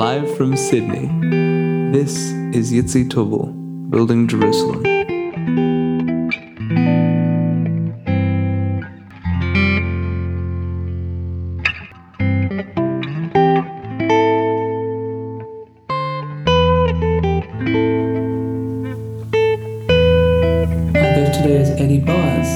live from Sydney. This is Yitzi Tobel, Building Jerusalem. Today is Eddy Boas.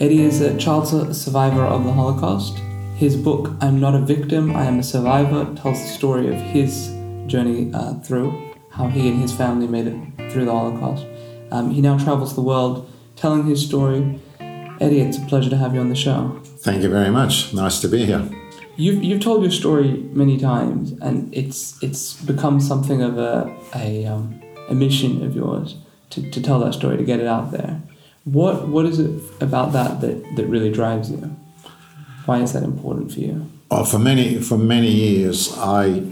Eddy is a child survivor of the Holocaust. His book, I'm Not a Victim, I Am a Survivor, tells the story of his journey uh, through, how he and his family made it through the Holocaust. Um, he now travels the world telling his story. Eddy, it's a pleasure to have you on the show. Thank you very much. Nice to be here. You've, you've told your story many times, and it's it's become something of a, a, um, a mission of yours to, to tell that story, to get it out there. What what is it about that that, that really drives you? Why is that important for you? Well, for many for many years, I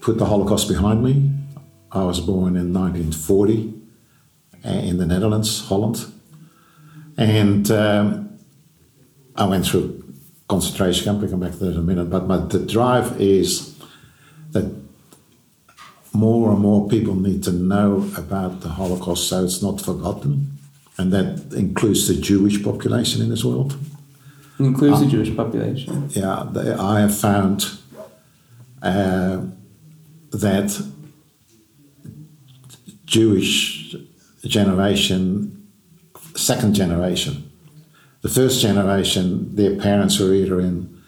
put the Holocaust behind me. I was born in 1940 uh, in the Netherlands, Holland, and um, I went through concentration camp. We'll come back to that in a minute. But, but the drive is that more and more people need to know about the Holocaust so it's not forgotten. And that includes the Jewish population in this world. It includes the Jewish population. Yeah, the, I have found uh, that Jewish generation, second generation, the first generation, their parents were either in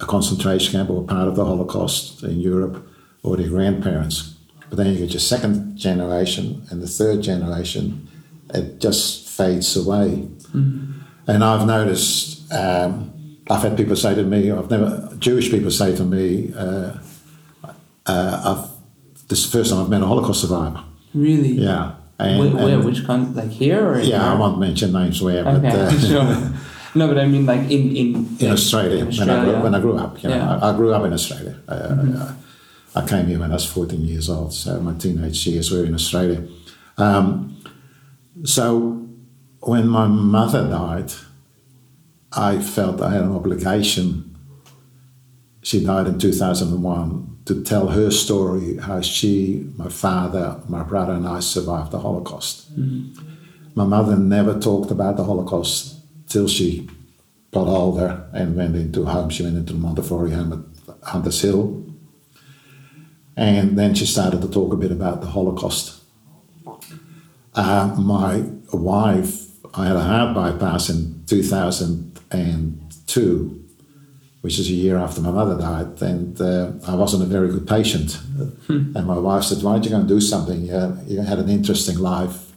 a concentration camp or part of the Holocaust in Europe, or their grandparents. But then you get your second generation and the third generation, it just fades away. And I've noticed, um, I've had people say to me, I've never, Jewish people say to me, uh, uh, I've, this is the first time I've met a Holocaust survivor. Really? Yeah. And, Where, where and- which country? Like here or yeah, I won't mention names where, but Okay, uh, sure. No, but I mean like in in in Australia, in when, I grew, when I grew up. You know, Yeah. Mm-hmm. I, I grew up in Australia. Uh, I came here when I was 14 years old, so my teenage years were in Australia. Um, so when my mother died, I felt I had an obligation. She died in 2001 to tell her story how she, my father, my brother, and I survived the Holocaust. My mother never talked about the Holocaust till she got older and went into home. She went into the Montefiore home at Hunters Hill. And then she started to talk a bit about the Holocaust. Uh, my wife, I had a heart bypass in 2002, which is a year after my mother died, and uh, I wasn't a very good patient. And my wife said, Why aren't you going to do something? You, you had an interesting life,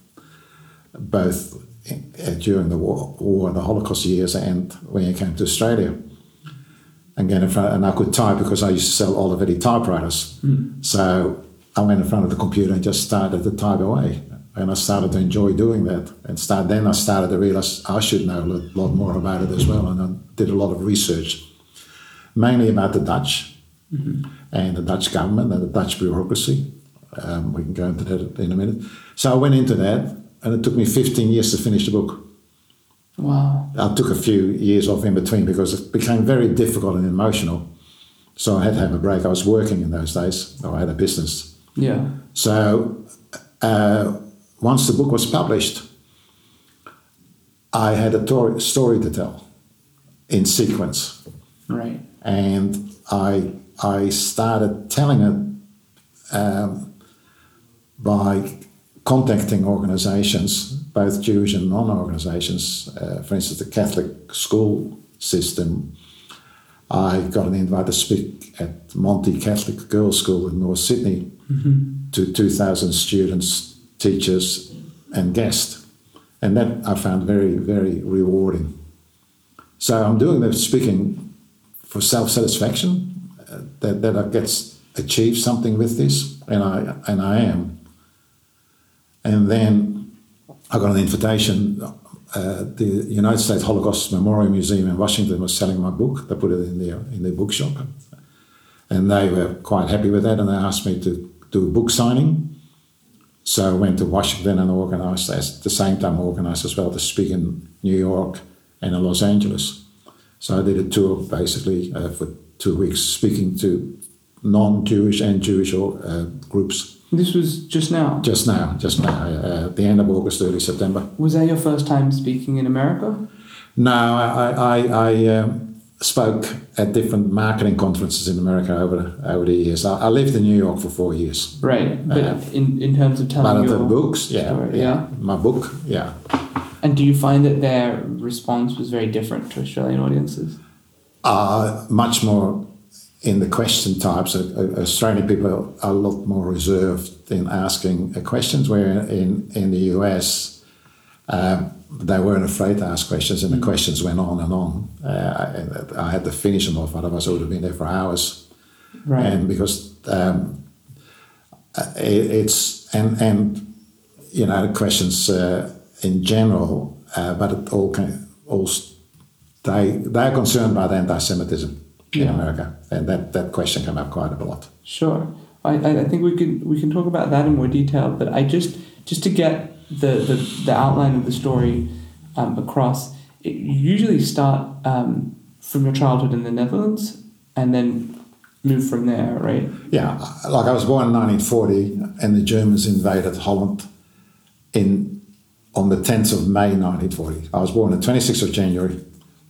both in- uh, during the war, war, the Holocaust years, and when you came to Australia. And, get in front, and I could type because I used to sell Olivetti typewriters. So I went in front of the computer and just started to type away. And I started to enjoy doing that. And start, then I started to realize I should know a lot, more about it as well. And I did a lot of research, mainly about the Dutch and the Dutch government and the Dutch bureaucracy. Um, we can go into that in a minute. So I went into that, and it took me 15 years to finish the book. Wow. I took a few years off in between because it became very difficult and emotional. So I had to have a break. I was working in those days, or I had a business. Yeah. So uh, once the book was published, I had a tor- story to tell in sequence, Right. and I I started telling it um, by contacting organizations, both Jewish and non-organizations. Uh, for instance, the Catholic school system. I got an invite to speak at Monty Catholic Girls' School in North Sydney to 2,000 students, teachers, and guests. And that I found very, very rewarding. So I'm doing the speaking for self-satisfaction, uh, that, that I get achieve something with this, and I, and I am. And then I got an invitation. Uh, the United States Holocaust Memorial Museum in Washington was selling my book. They put it in their in their bookshop, and they were quite happy with that. And they asked me to do a book signing. So I went to Washington and organized at the same time organized as well to speak in New York and in Los Angeles. So I did a tour basically uh, for two weeks, speaking to non-Jewish and Jewish uh, groups. This was just now. Just now, just now, uh, the end of August, early September. Was that your first time speaking in America? No, I, I, I um, spoke at different marketing conferences in America over over the years. I, I lived in New York for four years. Right, but Uh, in, in terms of telling the your books, yeah, story, yeah, yeah. my book, yeah. And do you find that their response was very different to Australian audiences? Uh, much more in the question types. Uh, uh, Australian people are a lot more reserved in asking uh, questions, where in, in the US, um, they weren't afraid to ask questions, and the questions went on and on. Uh, I, I had to finish them off, otherwise I would have been there for hours. Right. and because um, uh, it, it's and and you know the questions uh, in general, uh, but it all can all they they are concerned about anti-Semitism in Yeah. America, and that that question came up quite a lot. Sure. I, I I think we can we can talk about that in more detail, but I just just to get the, the, the outline of the story um, across, it, you usually start um, from your childhood in the Netherlands and then move from there, right? Yeah, like I was born in 1940, and the Germans invaded Holland in on the 10th of May 1940. I was born on the 26th of January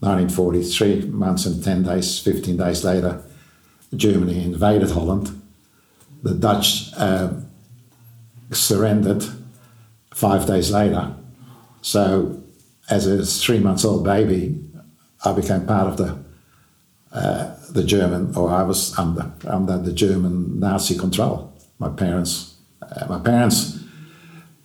1940. Three months and 10 days, 15 days later, Germany invaded Holland. The Dutch uh, surrendered five days later. So, as a three months old baby, I became part of the uh, the German, or I was under under the German Nazi control. My parents, uh, my parents,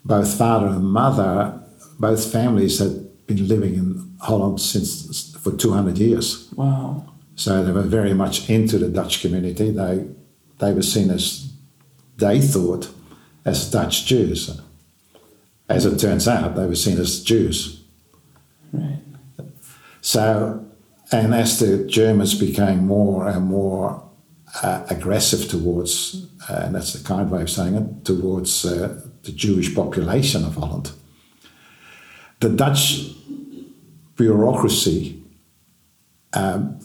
both father and mother, both families had been living in Holland since for 200 years. Wow. So they were very much into the Dutch community. They they were seen as they thought as Dutch Jews. As it turns out, they were seen as Jews. Right. So, and as the Germans became more and more uh, aggressive towards, uh, and that's the kind way of saying it, towards uh, the Jewish population of Holland, the Dutch bureaucracy um,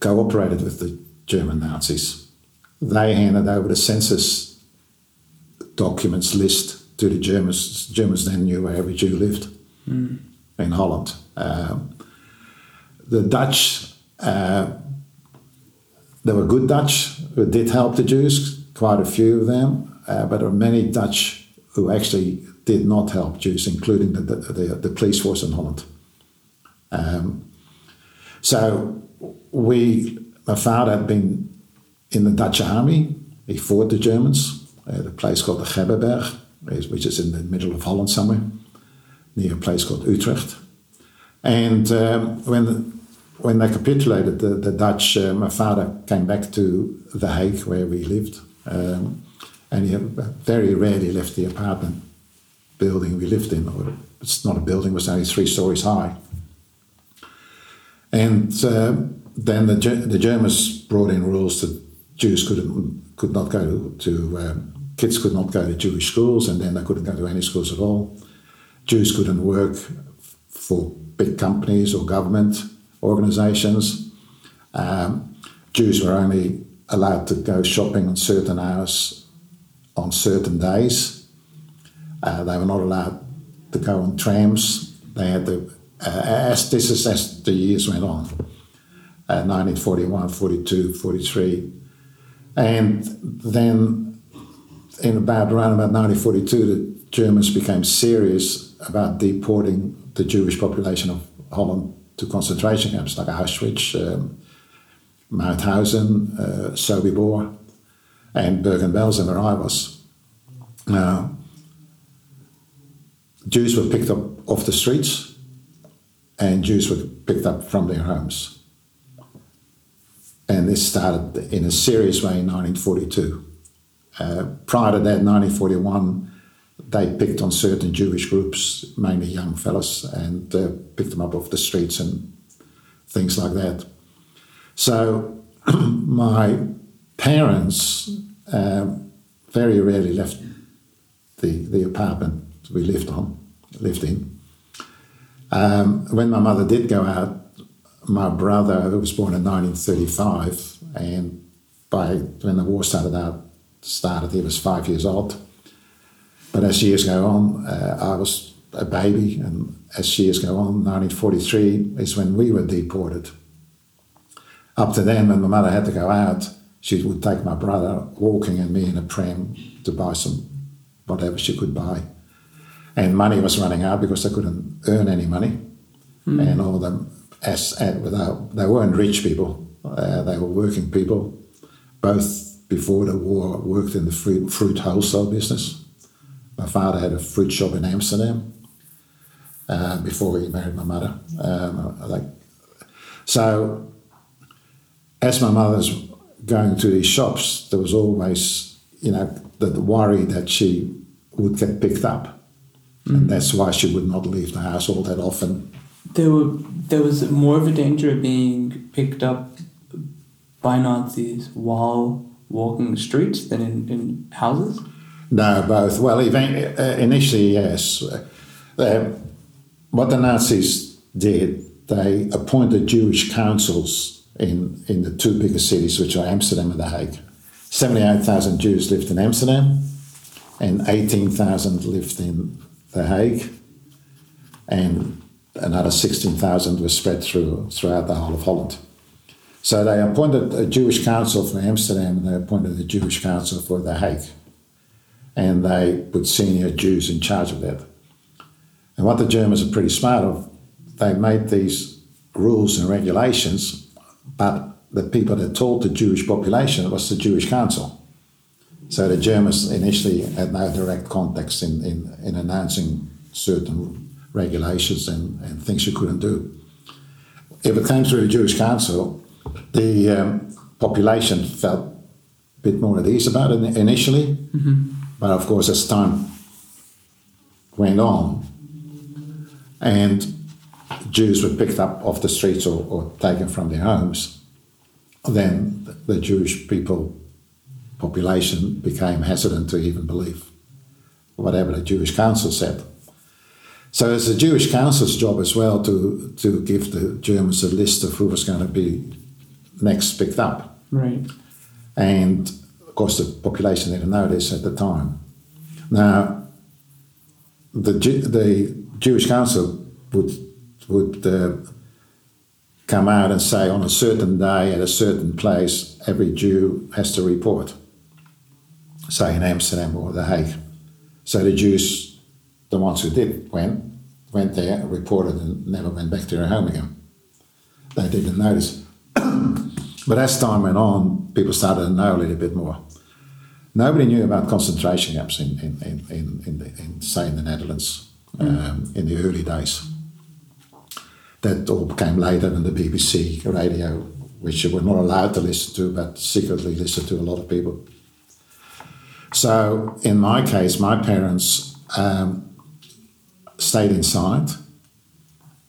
cooperated with the German Nazis. They handed over the census documents list to the Germans. Germans then knew where every Jew lived in Holland. Um, the Dutch, uh, there were good Dutch who did help the Jews, quite a few of them, uh, but there were many Dutch who actually did not help Jews, including the, the, the, the police force in Holland. Um, so we, my father had been in the Dutch army. He fought the Germans at a place called the Grebbeberg, which is in the middle of Holland somewhere, near a place called Utrecht. And um, when when they capitulated, the, the Dutch, uh, my father came back to The Hague, where we lived, um, and he very rarely left the apartment building we lived in. It's not a building; it was only three stories high. And uh, then the, the Germans brought in rules that Jews couldn't could not go to, to um, kids could not go to Jewish schools, and then they couldn't go to any schools at all. Jews couldn't work for big companies or government organizations. Um, Jews were only allowed to go shopping on certain hours on certain days. Uh, they were not allowed to go on trams. They had to, uh, as this is as the years went on, uh, 1941, 42, 43. And then in about around about 1942, the Germans became serious about deporting the Jewish population of Holland to concentration camps like Auschwitz, um, Mauthausen, uh, Sobibor, and Bergen-Belsen, where I was. Now, Jews were picked up off the streets, and Jews were picked up from their homes. And this started in a serious way in 1942. Uh, prior to that, 1941, they picked on certain Jewish groups, mainly young fellas, and uh, picked them up off the streets and things like that. So my parents uh, very rarely left the, the apartment we lived on, lived in. Um, when my mother did go out, my brother, who was born in 1935, and by when the war started out started, he was five years old. But as years go on, uh, I was a baby, and as years go on, 1943 is when we were deported. Up to then, when my mother had to go out, she would take my brother walking and me in a pram to buy some whatever she could buy. And money was running out because they couldn't earn any money. Mm. And all of them, as, as they weren't rich people, uh, they were working people, both before the war worked in the fruit, fruit wholesale business. My father had a fruit shop in Amsterdam uh, before he married my mother. Um, like, so, as my mother was going to these shops, there was always, you know, the, the worry that she would get picked up, mm. and that's why she would not leave the house all that often. There were there was more of a danger of being picked up by Nazis while walking the streets than in, in houses? No, both. Well, even, uh, initially, yes. Uh, what the Nazis did, they appointed Jewish councils in, in the two biggest cities, which are Amsterdam and The Hague. 78,000 Jews lived in Amsterdam, and 18,000 lived in The Hague, and another 16,000 were spread through, throughout the whole of Holland. So they appointed a Jewish council for Amsterdam and they appointed a Jewish council for The Hague. And they put senior Jews in charge of that. And what the Germans are pretty smart of, they made these rules and regulations, but the people that told the Jewish population was the Jewish council. So the Germans initially had no direct context in, in, in announcing certain regulations and, and things you couldn't do. If it came through the Jewish council, the um, population felt a bit more at ease about it initially, mm-hmm. but of course, as time went on, and Jews were picked up off the streets or, or taken from their homes, then the Jewish people population became hesitant to even believe whatever the Jewish council said. So it's the Jewish council's job as well to, to give the Germans a list of who was going to be next picked up. Right. And of course, the population didn't know this at the time. Now, the, the Jewish Council would, would uh, come out and say on a certain day at a certain place, every Jew has to report, say in Amsterdam or The Hague. So the Jews, the ones who did, went, went there, reported, and never went back to their home again. They didn't notice. But as time went on, people started to know a little bit more. Nobody knew about concentration camps in, in, in, in, in, the, in say, in the Netherlands um, in the early days. That all came later than the BBC radio, which you were not allowed to listen to, but secretly listened to a lot of people. So, in my case, my parents um, stayed inside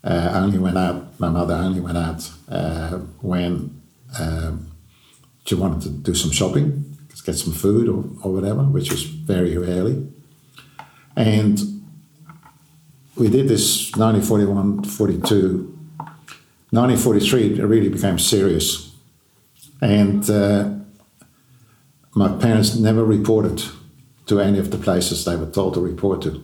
uh, only went out, my mother only went out uh, when um, she wanted to do some shopping, get some food or, or whatever, which was very rarely. And we did this 1941 42. 1943, it really became serious. And uh, my parents never reported to any of the places they were told to report to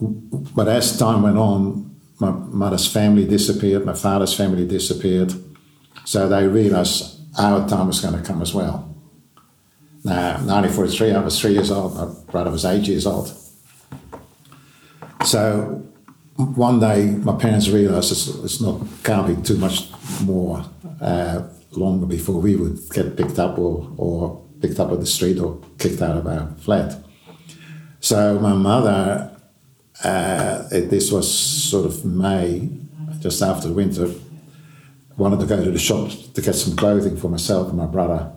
but as time went on, my mother's family disappeared, my father's family disappeared. So they realized our time was going to come as well. Now, 1943, I was three years old, my brother was eight years old. So one day, my parents realized it's, it's not can't be too much more uh, longer before we would get picked up or, or picked up at the street or kicked out of our flat. So my mother uh, it, this was sort of May, just after the winter. Wanted to go to the shop to get some clothing for myself and my brother,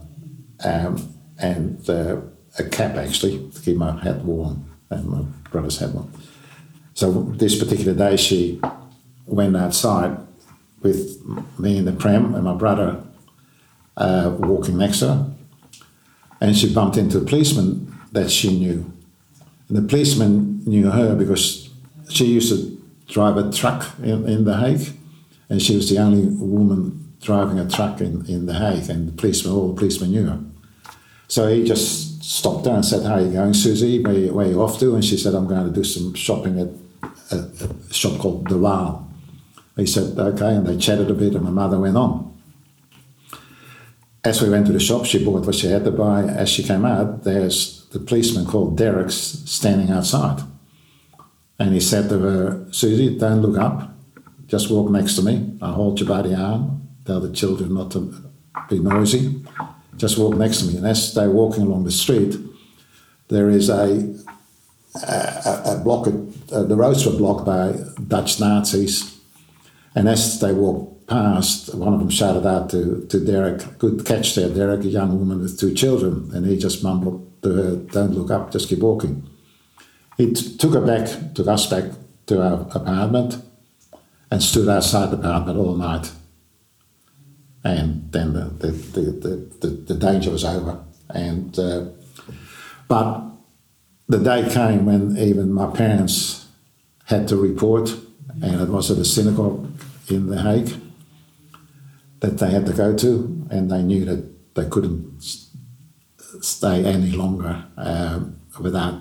um, and uh, a cap actually to keep my head warm and my brother's head warm. So this particular day, she went outside with me in the pram and my brother uh, walking next to her, and she bumped into a policeman that she knew and the policeman knew her because she used to drive a truck in, in The Hague, and she was the only woman driving a truck in, in The Hague, and the policeman, all the policemen knew her. So he just stopped her and said, How are you going, Susie? Where, you- you off to? And she said, I'm going to do some shopping at a, a shop called De Waal. He said, Okay, and they chatted a bit, and my mother went on. As we went to the shop, she bought what she had to buy. As she came out, there's the policeman called Derek standing outside. And he said to her, Susie, don't look up. Just walk next to me. I'll hold you by the arm. Tell the children not to be noisy. Just walk next to me. And as they're walking along the street, there is a, a, a block, uh, the roads were blocked by Dutch Nazis. And as they walked past, one of them shouted out to, to Derek, Good catch there, Derek, a young woman with two children. And he just mumbled to her, Don't look up, just keep walking. He took her back, took us back to our apartment and stood outside the apartment all night. And then the, the, the, the, the, danger was over. And, uh, but the day came when even my parents had to report, and it was at a synagogue in The Hague that they had to go to, and they knew that they couldn't stay any longer um, without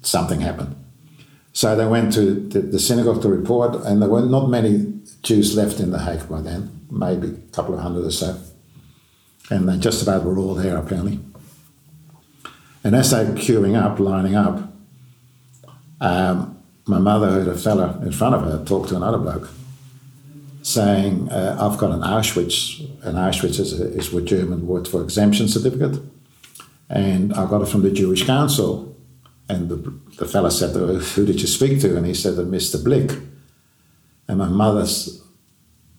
something happened. So they went to the, synagogue to report, and there were not many Jews left in The Hague by then, maybe a couple of hundred or so. And they just about were all there, apparently. And as they were queuing up, lining up, um, my mother heard a fella in front of her talk to another bloke, saying, uh, I've got an Auschwitz. An Ausweis is a, is a German word for exemption certificate. And I got it from the Jewish Council. And the, the fella said, Who did you speak to? And he said, Mr. Blick. And my mother's,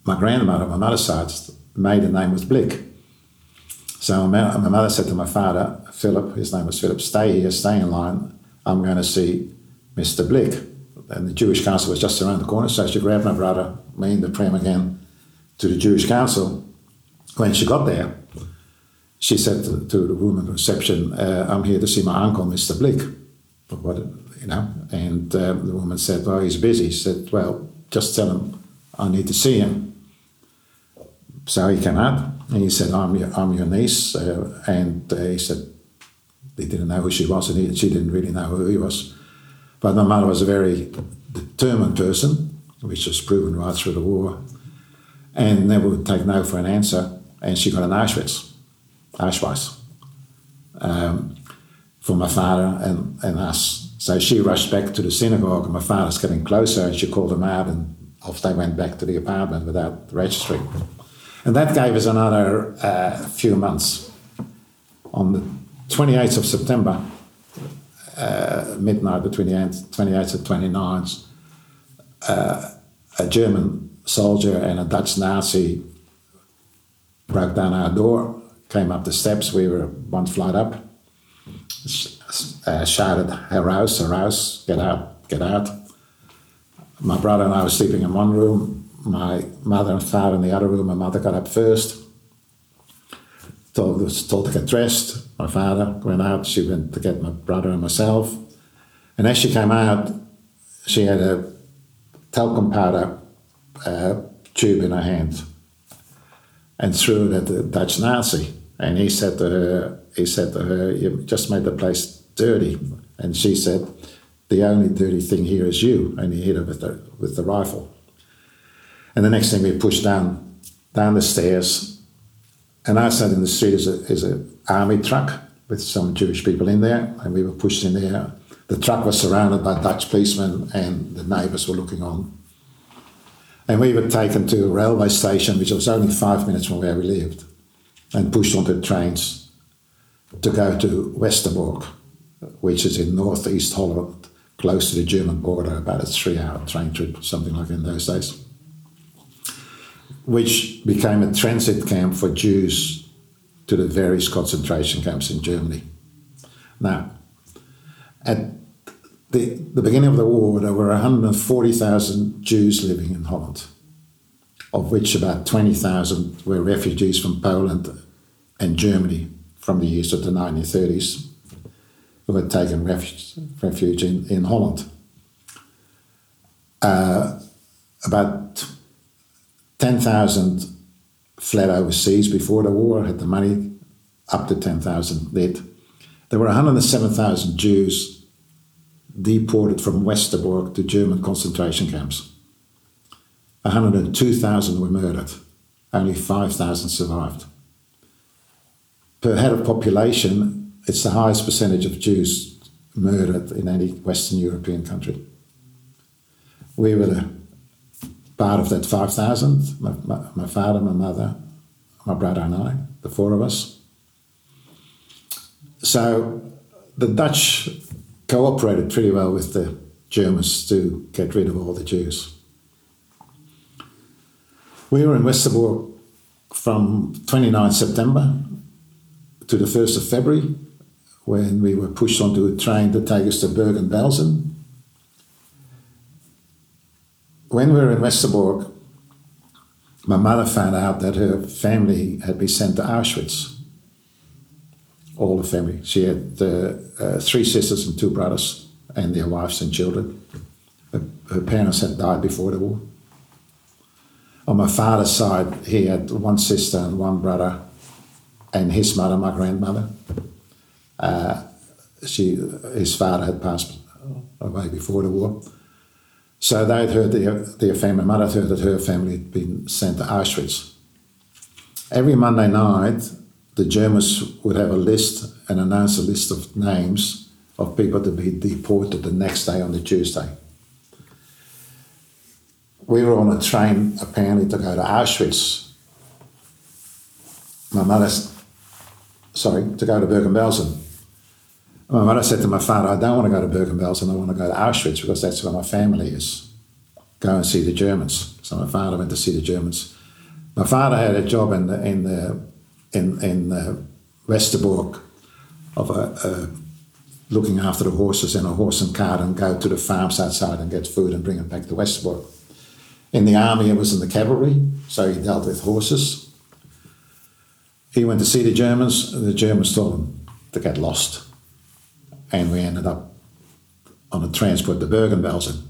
my grandmother, my mother's side, maiden name was Blick. So my, mother said to my father, Philip, his name was Philip, stay here, stay in line. I'm going to see Mr. Blick. And the Jewish council was just around the corner, so she grabbed my brother, me and the pram again, to the Jewish council. When she got there, she said to, to the woman reception, uh, I'm here to see my uncle, Mr. Blick. What, you know, and uh, the woman said, well, he's busy. She said, well, just tell him I need to see him. So he came out and he said, I'm your, I'm your niece. Uh, and uh, he said, he didn't know who she was and he, she didn't really know who he was. But my mother was a very determined person, which was proven right through the war, and never would take no for an answer. And she got an Ausweis, Ausweis, um, for my father and, and us. So she rushed back to the synagogue, and my father's getting closer, and she called him out, and off they went back to the apartment without registering. And that gave us another uh, few months. On the 28th of September, uh, midnight between the 28th and 29th, uh, a German soldier and a Dutch Nazi broke down our door, came up the steps. We were one flight up, uh, shouted, "Heraus, heraus, get out, get out!" My brother and I were sleeping in one room. My mother and father in the other room. My mother got up first. Told was told to get dressed. My father went out. She went to get my brother and myself. And as she came out, she had a talcum powder uh, tube in her hand and threw it at the Dutch Nazi. And he said to her, he said to her, "You just made the place dirty." And she said, "The only dirty thing here is you." And he hit her with the with the rifle. And the next thing we pushed down down the stairs, and outside in the street is a is a army truck with some Jewish people in there, and we were pushed in there. The truck was surrounded by Dutch policemen, and the neighbours were looking on. And we were taken to a railway station, which was only five minutes from where we lived, and pushed onto trains to go to Westerbork, which is in northeast Holland, close to the German border, about a three hour train trip, something like in those days, which became a transit camp for Jews to the various concentration camps in Germany. Now, at the, the beginning of the war, there were 140,000 Jews living in Holland, of which about 20,000 were refugees from Poland and Germany from the years of the 1930s who had taken refuge, refuge in, in Holland. Uh, about 10,000 fled overseas before the war, had the money, up to 10,000 dead. There were 107,000 Jews deported from Westerbork to German concentration camps. 102,000 were murdered. Only 5,000 survived. Per head of population, it's the highest percentage of Jews murdered in any Western European country. We were the part of that 5,000 my, my, my father, my mother, my brother, and I, the four of us. So the Dutch cooperated pretty well with the Germans to get rid of all the Jews. We were in Westerbork from 29 September to the 1st of February when we were pushed onto a train to take us to Bergen-Belsen. When we were in Westerbork, my mother found out that her family had been sent to Auschwitz. All the family. She had uh, uh, three sisters and two brothers, and their wives and children. Her, her, parents had died before the war. On my father's side, he had one sister and one brother, and his mother, my grandmother. Uh, she, his father had passed away before the war. So they'd heard their, their family, mother heard that her family had been sent to Auschwitz. Every Monday night, the Germans would have a list and announce a list of names of people to be deported the next day on the Tuesday. We were on a train apparently to go to Auschwitz. My mother, sorry, to go to Bergen-Belsen. My mother said to my father, I don't want to go to Bergen-Belsen, I want to go to Auschwitz because that's where my family is. Go and see the Germans. So my father went to see the Germans. My father had a job in the, in the, in, in uh, Westerbork of a, a, looking after the horses in a horse and cart and go to the farms outside and get food and bring it back to Westerbork. In the army, he was in the cavalry, so he dealt with horses. He went to see the Germans. The Germans told him to get lost and we ended up on a transport to Bergen-Belsen.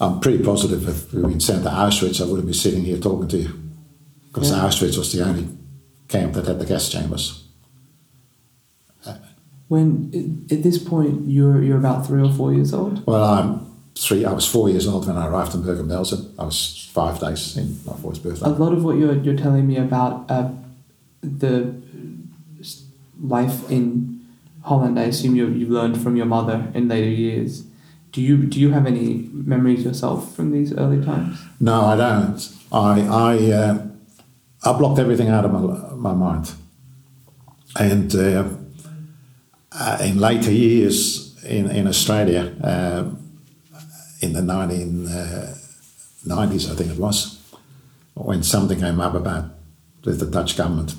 I'm pretty positive if we'd been sent to Auschwitz, I wouldn't be sitting here talking to you because yeah. Auschwitz was the only camp that had the gas chambers. When at this point you're you're about three or four years old. Well, I'm three. I was four years old when I arrived in Bergen-Belsen. I was five days in my fourth birthday. A lot of what you're you're telling me about uh, the life in Holland, I assume you you've learned from your mother in later years. Do you do you have any memories yourself from these early times? No, I don't. I I uh, I blocked everything out of my my mind, and uh, uh in later years in in Australia, uh, in the nineteen nineties, uh, I think it was, when something came up about with the Dutch government.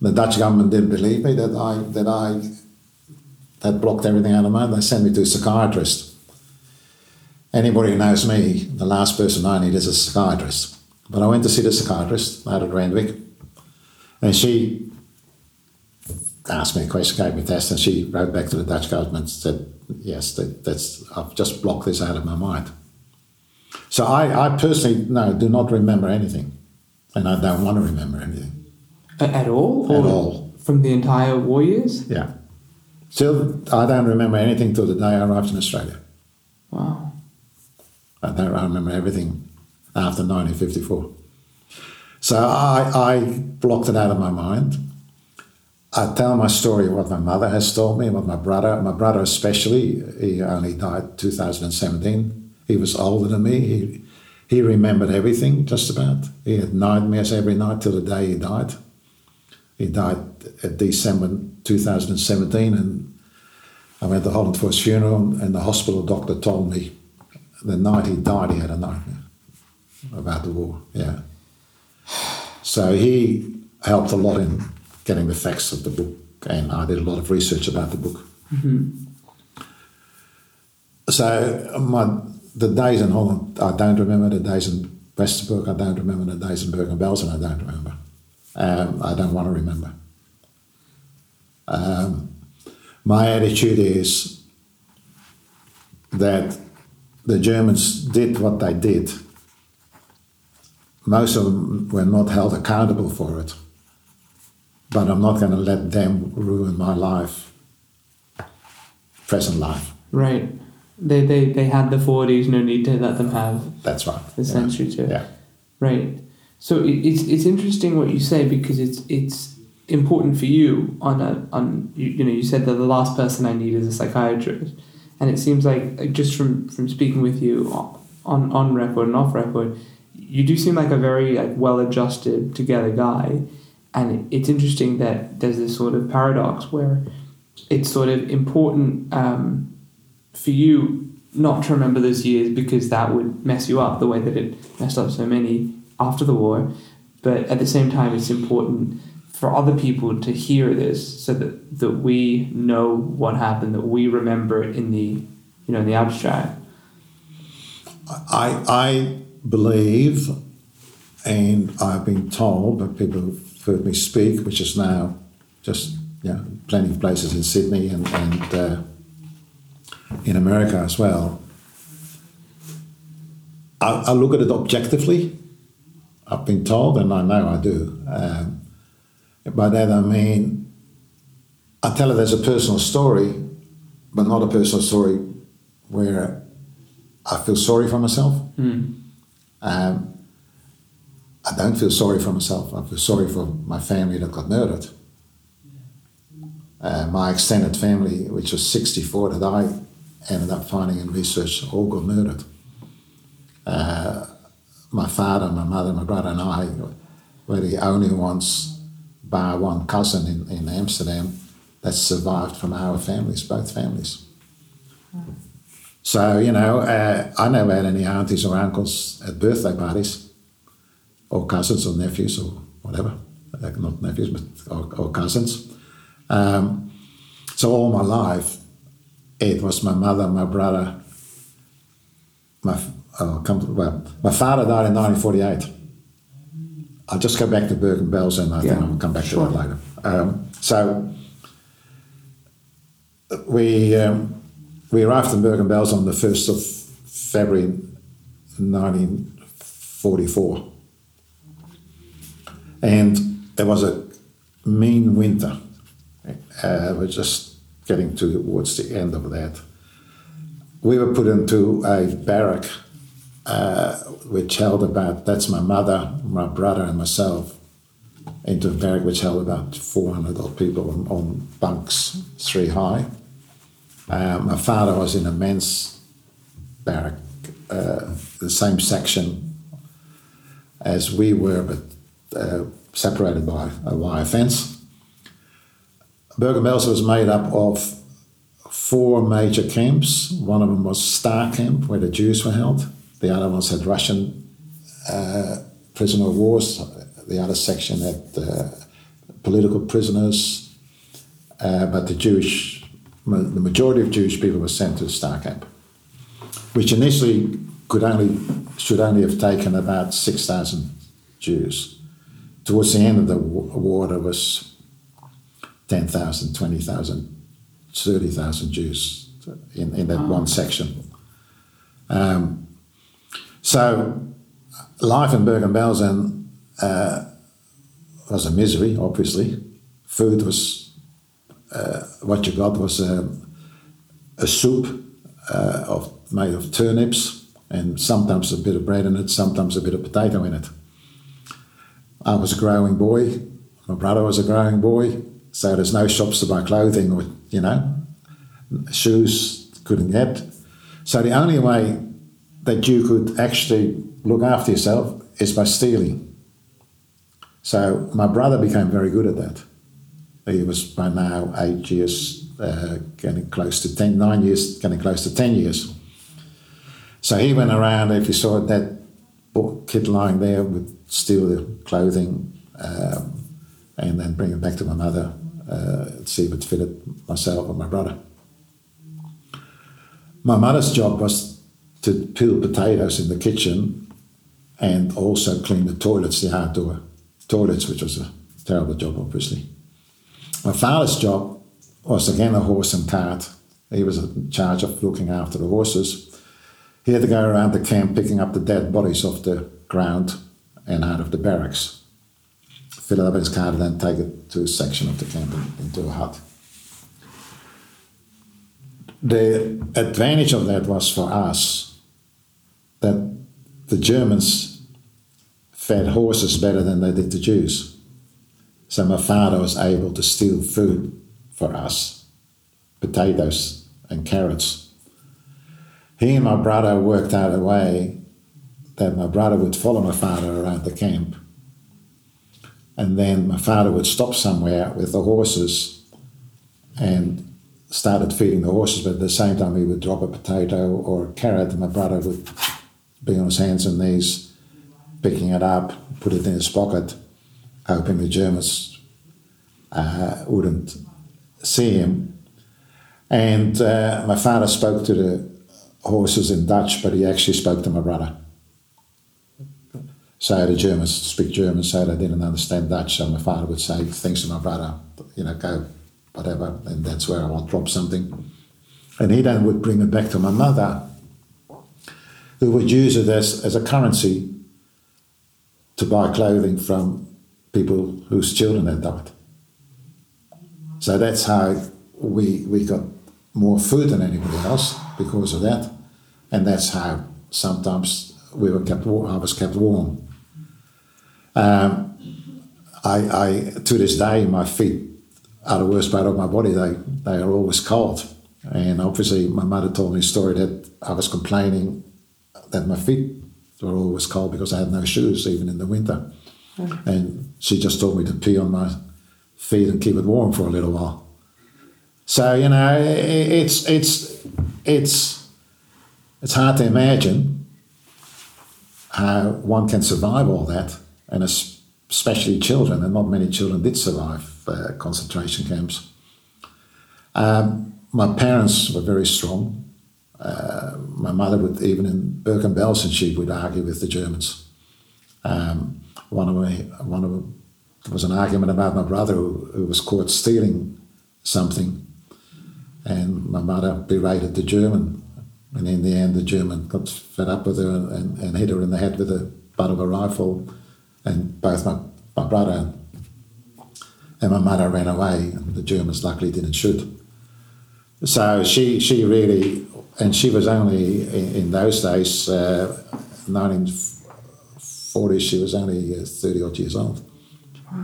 The Dutch government didn't believe me that I that I that blocked everything out of my mind. They sent me to a psychiatrist. Anybody who knows me, the last person I need is a psychiatrist. But I went to see the psychiatrist out at Randwick, and she asked me a question, gave me a test, and she wrote back to the Dutch government and said, "Yes, that, that's I've just blocked this out of my mind." So I, I personally no, do not remember anything, and I don't want to remember anything at all. At all from the entire war years. Yeah. Still, I don't remember anything till the day I arrived in Australia. Wow. I don't remember everything after 1954. So I, I blocked it out of my mind. I tell my story, of what my mother has told me, what my brother, my brother especially, he only died 2017. He was older than me. He, he remembered everything, just about. He had nightmares every night till the day he died. He died at December 2017, and I went to Holland for his funeral, and the hospital doctor told me the night he died, he had a nightmare about the war. Yeah. So he helped a lot in getting the facts of the book, and I did a lot of research about the book. Mm-hmm. So my the days in Holland, I don't remember the days in Westerbork. I don't remember the days in Bergen-Belsen. I don't remember. Um, I don't want to remember. Um, my attitude is that the Germans did what they did most of them were not held accountable for it. But I'm not going to let them ruin my life, present life. Right. They, they, they had the 40s, no need to let them have That's right. the yeah. century to Yeah. Right. So it, it's it's interesting what you say because it's it's important for you on a on you, you know you said that the last person I need is a psychiatrist, and it seems like just from from speaking with you on on record and off record, you do seem like a very like well adjusted together guy, and it's interesting that there's this sort of paradox where it's sort of important um, for you not to remember those years because that would mess you up the way that it messed up so many after the war. But at the same time, it's important for other people to hear this so that, that we know what happened, that we remember it in the you know in the abstract. I, I believe, and I've been told by people who've heard me speak, which is now just you know, plenty of places in Sydney and, and uh, in America as well. I, I look at it objectively. I've been told, and I know I do. Um, by that I mean, I tell it as a personal story, but not a personal story where I feel sorry for myself. Mm. Um, I don't feel sorry for myself. I feel sorry for my family that got murdered. Uh, my extended family, which was 64 that I ended up finding in research, all got murdered. Uh, my father, my mother, my brother, and I were the only ones, by one cousin in, in Amsterdam, that survived from our families, both families. So, you know, uh, I never had any aunties or uncles at birthday parties, or cousins or nephews or whatever. Like not nephews, but or, or cousins. Um, so all my life, it was my mother, my brother, my oh, come, well, my father died in 1948. I'll just go back to Bergen-Belsen and I Yeah, think I'll come back sure. to that later. Um, so we um, we arrived in Bergen-Belsen on the 1st of February 1944. And it was a mean winter. Uh, we're just getting towards the end of that. We were put into a barrack uh, which held about, that's my mother, my brother, and myself, into a barrack which held about 400 odd people on, on bunks, three high. Uh, my father was in a men's barrack, uh, the same section as we were, but uh, separated by a wire fence. Bergen-Belsen was made up of four major camps. One of them was Star Camp, where the Jews were held. The other ones had Russian uh, prisoner of wars. The other section had uh, political prisoners. Uh, but the Jewish, the majority of Jewish people were sent to the Star Camp, which initially could only should only have taken about six thousand Jews. Towards the end of the war, there was 10,000, 20,000, 30,000 Jews in, in that one section. Um, so life in Bergen-Belsen uh, was a misery, obviously. Food was, uh, what you got was a, a soup uh, of, made of turnips and sometimes a bit of bread in it, sometimes a bit of potato in it. I was a growing boy. My brother was a growing boy. So there's no shops to buy clothing or, you know, shoes couldn't get. So the only way that you could actually look after yourself is by stealing. So my brother became very good at that. He was by now eight years, uh, getting close to 10, nine years, getting close to 10 years. So he went around, if you saw that kid lying there, would steal the clothing um, and then bring it back to my mother, uh, see if it fitted myself or my brother. My mother's job was to peel potatoes in the kitchen and also clean the toilets, the outdoor uh, toilets, which was a terrible job, obviously. My father's job was again a horse and cart. He was in charge of looking after the horses. He had to go around the camp picking up the dead bodies off the ground and out of the barracks. Fill it up in his car and then take it to a section of the camp into a hut. The advantage of that was for us that the Germans fed horses better than they did the Jews. So my father was able to steal food for us potatoes and carrots. He and my brother worked out a way that my brother would follow my father around the camp. And then my father would stop somewhere with the horses and started feeding the horses, but at the same time he would drop a potato or a carrot, and my brother would be on his hands and knees picking it up, put it in his pocket, hoping the Germans uh, wouldn't see him. And uh, my father spoke to the horses in Dutch, but he actually spoke to my brother. So the Germans speak German, so they didn't understand Dutch. So my father would say things to my brother, you know, go, whatever, and that's where I'll drop something. And he then would bring it back to my mother, who would use it as, as a currency to buy clothing from people whose children had died. So that's how we, we got more food than anybody else because of that. And that's how sometimes we were kept I was kept warm. Um, I, I, to this day, my feet are the worst part of my body. They, they are always cold. And obviously, my mother told me a story that I was complaining that my feet were always cold because I had no shoes, even in the winter. Mm. And she just told me to pee on my feet and keep it warm for a little while. So you know, it's it's it's it's hard to imagine how one can survive all that, and especially children. And not many children did survive uh, concentration camps. Um, my parents were very strong. Uh, my mother would even in Bergen-Belsen she would argue with the Germans. Um, one of my one of there was an argument about my brother who, who was caught stealing something and my mother berated the German. And in the end, the German got fed up with her and, and hit her in the head with the butt of a rifle. And both my, my brother and my mother ran away, and the Germans luckily didn't shoot. So she, she really, and she was only in, in those days, uh, 1940s, she was only uh, 30 odd years old,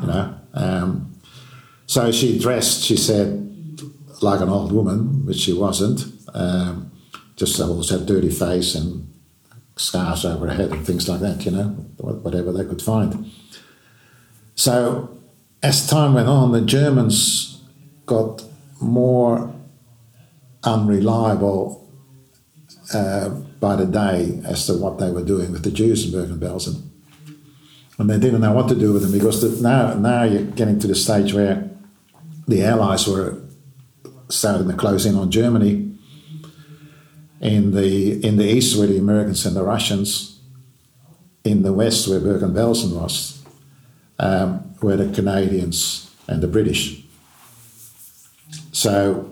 you know. Um, so she dressed, she said, like an old woman, which she wasn't. Um, just always had dirty face and scars over her head and things like that, you know, whatever they could find. So as time went on, the Germans got more unreliable uh, by the day as to what they were doing with the Jews in Bergen-Belsen. And they didn't know what to do with them because the, now, now you're getting to the stage where the Allies were starting to close in on Germany. In the in the east were the Americans and the Russians. In the west, where Bergen-Belsen was, um, were the Canadians and the British. So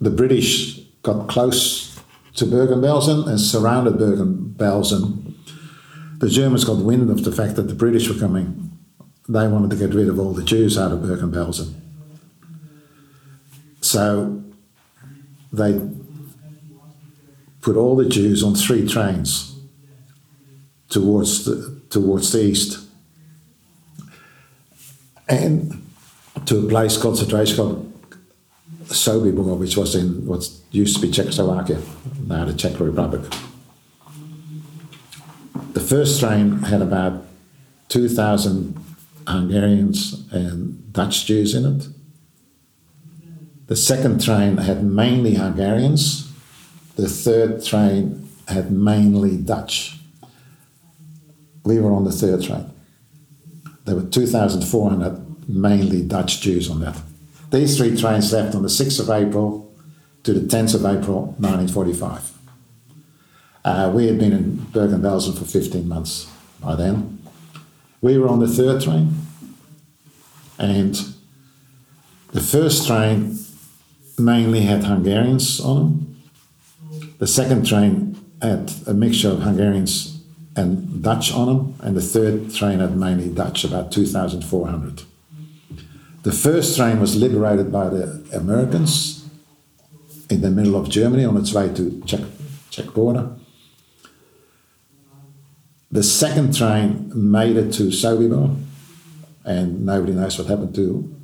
the British got close to Bergen-Belsen and surrounded Bergen-Belsen. The Germans got wind of the fact that the British were coming. They wanted to get rid of all the Jews out of Bergen-Belsen. So they put all the Jews on three trains towards the, towards the east and to a place concentration Sobibor, which was in what used to be Czechoslovakia, now the Czech Republic. The first train had about 2,000 Hungarians and Dutch Jews in it. The second train had mainly Hungarians. The third train had mainly Dutch. We were on the third train. There were 2,400 mainly Dutch Jews on that. These three trains left on the 6th of April to the 10th of April 1945. Uh, we had been in Bergen-Belsen for 15 months by then. We were on the third train, and the first train mainly had Hungarians on them. The second train had a mixture of Hungarians and Dutch on them, and the third train had mainly Dutch, about 2,400. The first train was liberated by the Americans in the middle of Germany on its way to Czech, Czech border. The second train made it to Sobibor, and nobody knows what happened to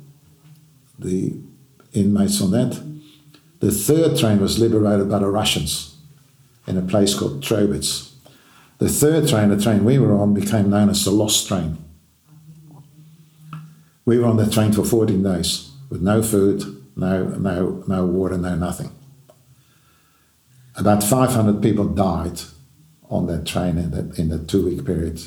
the inmates on that. The third train was liberated by the Russians in a place called Trobitz. The third train, the train we were on, became known as the Lost Train. We were on the train for 14 days with no food, no, no, no water, no nothing. About 500 people died on that train in the, in the two week period.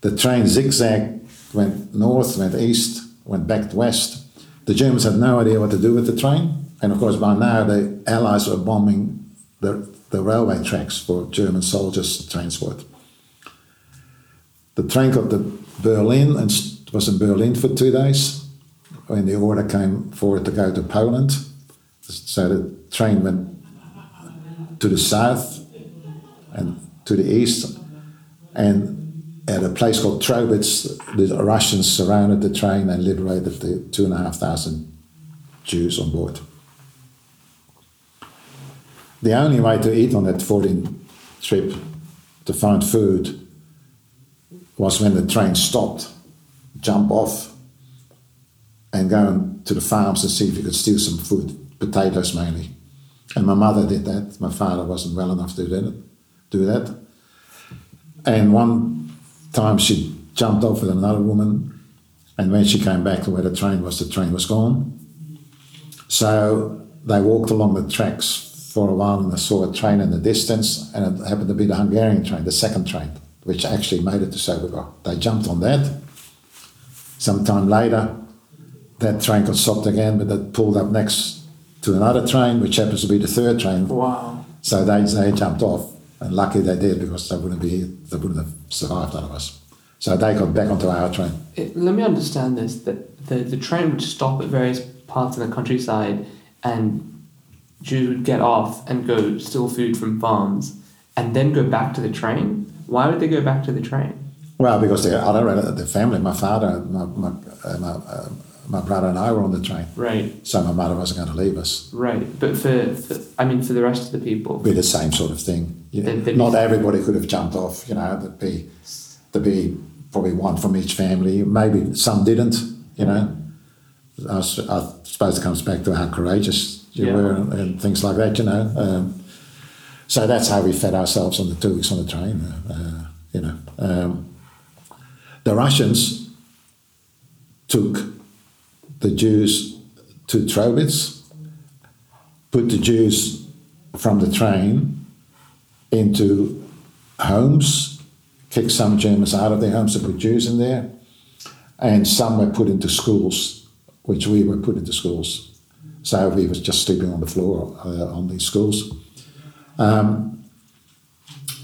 The train zigzagged, went north, went east, went back west. The Germans had no idea what to do with the train. And of course, by now, the Allies were bombing the, the railway tracks for German soldiers' transport. The train got to Berlin and was in Berlin for two days when the order came for it to go to Poland. So the train went to the south and to the east, and at a place called Trobitz, the Russians surrounded the train and liberated the two and a half thousand Jews on board. The only way to eat on that 14 trip to find food was when the train stopped, jump off, and go to the farms and see if you could steal some food, potatoes mainly. And my mother did that. My father wasn't well enough to do that. And one time she jumped off with another woman, and when she came back to where the train was, the train was gone. So they walked along the tracks for a while and they saw a train in the distance, and it happened to be the Hungarian train, the second train, which actually made it to Sobibor. They jumped on that. Some time later, that train got stopped again, but it pulled up next to another train, which happens to be the third train. Wow. So they, they jumped off, and luckily they did because they wouldn't be they wouldn't have survived otherwise. So they got back onto our train. It, let me understand this: that the the train would stop at various parts of the countryside, and Jews would get off and go steal food from farms, and then go back to the train. Why would they go back to the train? Well, because the other the family, my father, my my, uh, my, uh, my brother, and I were on the train. Right. So my mother wasn't going to leave us. Right, but for, for I mean, for the rest of the people, Be the same sort of thing. You know, not everybody could have jumped off. You know, there'd be there'd be probably one from each family. Maybe some didn't. You know, I, I suppose it comes back to how courageous you Yeah. were and, and things like that. You know, um, so that's how we fed ourselves on the two weeks on the train. Uh, uh, you know, um, the Russians took the Jews to Trobitz, put the Jews from the train into homes, kicked some Germans out of their homes to put Jews in there, and some were put into schools, which we were put into schools. So we was just sleeping on the floor uh, on these schools. Um,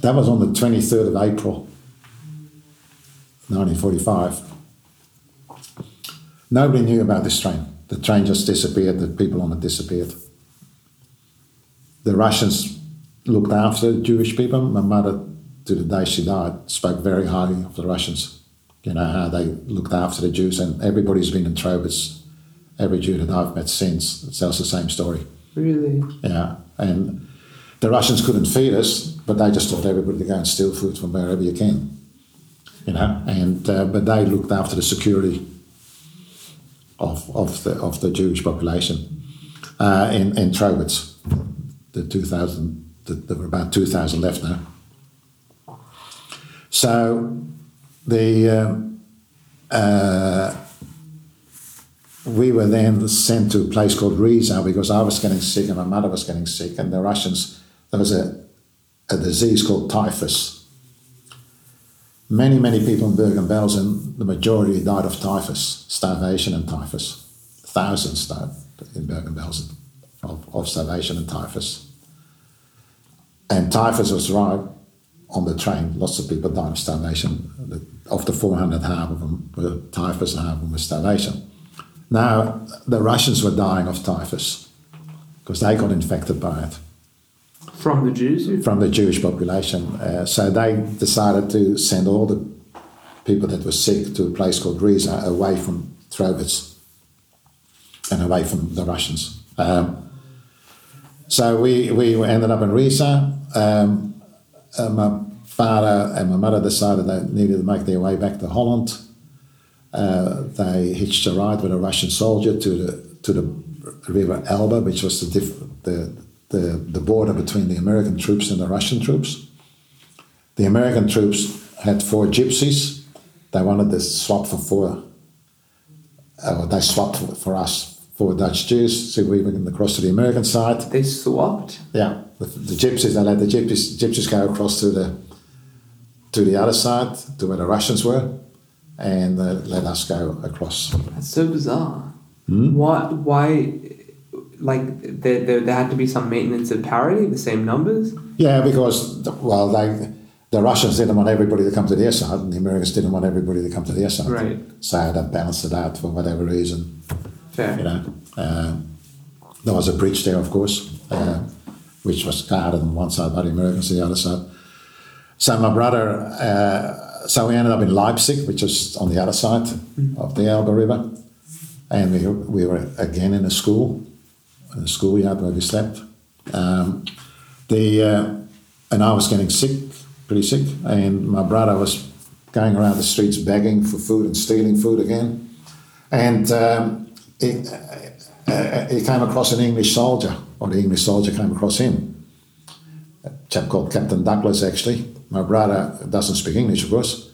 that was on the 23rd of April, 1945. Nobody knew about this train. The train just disappeared, the people on it disappeared. The Russians looked after the Jewish people. My mother, to the day she died, spoke very highly of the Russians. You know, how they looked after the Jews, and everybody's been in Trobitz. Every Jew that I've met since tells the same story. really, Yeah, and the Russians couldn't feed us, but they just taught everybody to go and steal food from wherever you can. You know, and uh, but they looked after the security of, of the of the Jewish population uh, in in Trobitz. The two thousand, the, there were about two thousand left now. So the um, uh, we were then sent to a place called Riesa because I was getting sick and my mother was getting sick, and the Russians, there was a, a disease called typhus. Many, many people in Bergen-Belsen, the majority died of typhus, starvation and typhus. Thousands died in Bergen-Belsen of, of starvation and typhus. And typhus was right on the train. Lots of people died of starvation. Of the 400, half of them were typhus and half of them were starvation. Now, the Russians were dying of typhus because they got infected by it. From the Jews? from the Jewish population. Uh, so they decided to send all the people that were sick to a place called Riesa away from Trobitz and away from the Russians. Um, so we, we ended up in Riesa. Um, my father and my mother decided they needed to make their way back to Holland. Uh, they hitched a ride with a Russian soldier to the to the river Elbe, which was the, diff- the the the border between the American troops and the Russian troops. The American troops had four gypsies. They wanted to swap for four. Uh, they swapped for, for us four Dutch Jews, so we were going to cross to the American side. They swapped? Yeah, the, the gypsies. They let the gypsies gypsies go across to the to the other side, to where the Russians were, and uh, let us go across. That's so bizarre. Hmm? Why? Why? Like there, there, there had to be some maintenance of parity, the same numbers. Yeah, because well, they the Russians didn't want everybody to come to their side, and the Americans didn't want everybody to come to their side. Right. So they balanced it out for whatever reason. Fair. You know, uh, there was a bridge there, of course, uh, which was guarded on one side by the Americans, on the other side. So my brother, uh, so we ended up in Leipzig, which is on the other side of the Elbe River, and we, we were again in a school, in a schoolyard where we slept. Um, the uh, and I was getting sick, pretty sick, and my brother was going around the streets begging for food and stealing food again, and um, he, uh, he came across an English soldier, or the English soldier came across him. A chap called Captain Douglas, actually. My brother doesn't speak English, of course,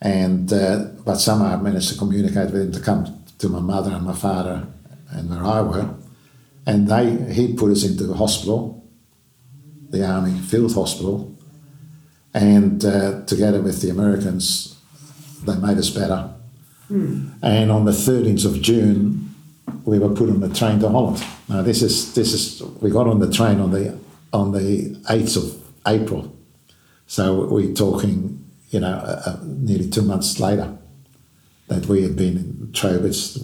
and uh, but somehow I managed to communicate with him to come to my mother and my father and where I were, and they he put us into the hospital, the army field hospital, and uh, together with the Americans, they made us better. And on the 13th of June, we were put on the train to Holland. Now this is this is we got on the train on the on the 8th of April, so we're talking you know uh, uh, nearly two months later that we had been in Trobitz,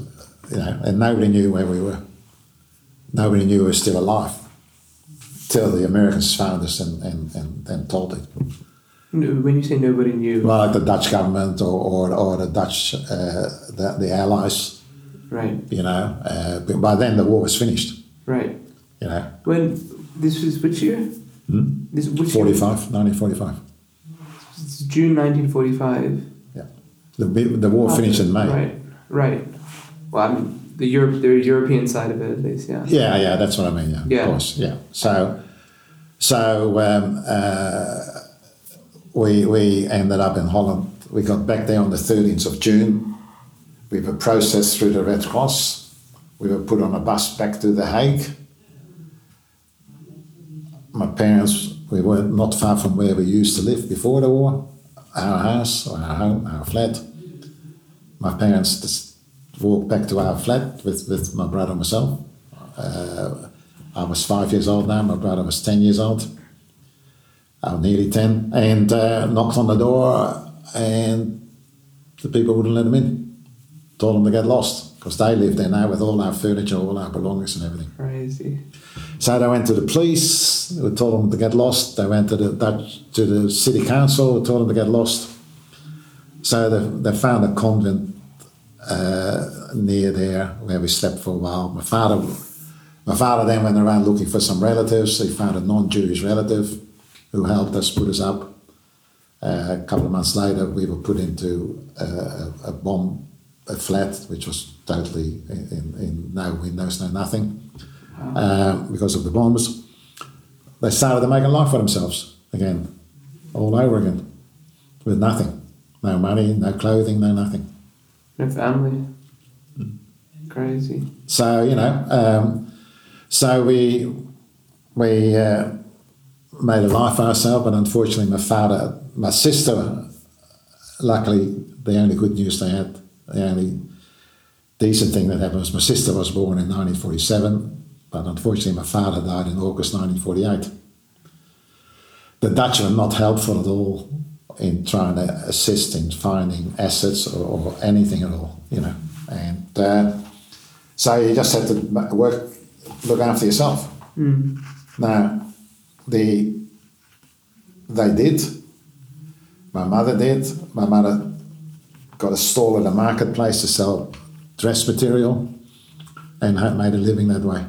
you know, and nobody knew where we were. Nobody knew we were still alive till the Americans found us and and, and, and told it. When you say nobody knew, Well, like the Dutch government or, or, or the Dutch, uh, the, the allies, right, you know. Uh, but by then the war was finished, right. you know. When this was which year? Hmm? This which year? 45, 1945. It's June 1945. Yeah. The, the war finished in May. Right, right. Well, I mean, the Europe, the European side of it, at least, yeah. Yeah, yeah, that's what I mean. Yeah, Yeah. of course. Yeah. So, so um, uh, we we ended up in Holland. We got back there on the 13th of June. We were processed through the Red Cross. We were put on a bus back to The Hague. My parents, we were not far from where we used to live before the war. Our house, or our home, our flat. My parents walked back to our flat with, with my brother and myself. Uh, I was five years old now, my brother was 10 years old. I was nearly 10, and uh, knocked on the door, and the people wouldn't let them in. Told them to get lost, because they lived there now with all our furniture, all our belongings, and everything. Crazy. So they went to the police, we told them to get lost. They went to the Dutch, to the city council, we told them to get lost. So they, they found a convent uh, near there where we slept for a while. My father, my father then went around looking for some relatives. He found a non-Jewish relative who helped us put us up. Uh, a couple of months later, we were put into a, a bomb, a flat, which was totally in, in, in no windows, no nothing uh, because of the bombs. They started to make a life for themselves again, all over again, with nothing. No money, no clothing, no nothing. No family. Crazy. So, you know, um, so we, we uh, made a life for ourselves, but unfortunately, my father, my sister, luckily, the only good news they had, the only decent thing that happened was my sister was born in 1947, but unfortunately, my father died in August 1948. The Dutch were not helpful at all in trying to assist in finding assets or, or anything at all, you know. And uh, so you just have to work, look after yourself. Mm. Now, the they did. My mother did. My mother got a stall at a marketplace to sell dress material and made a living that way.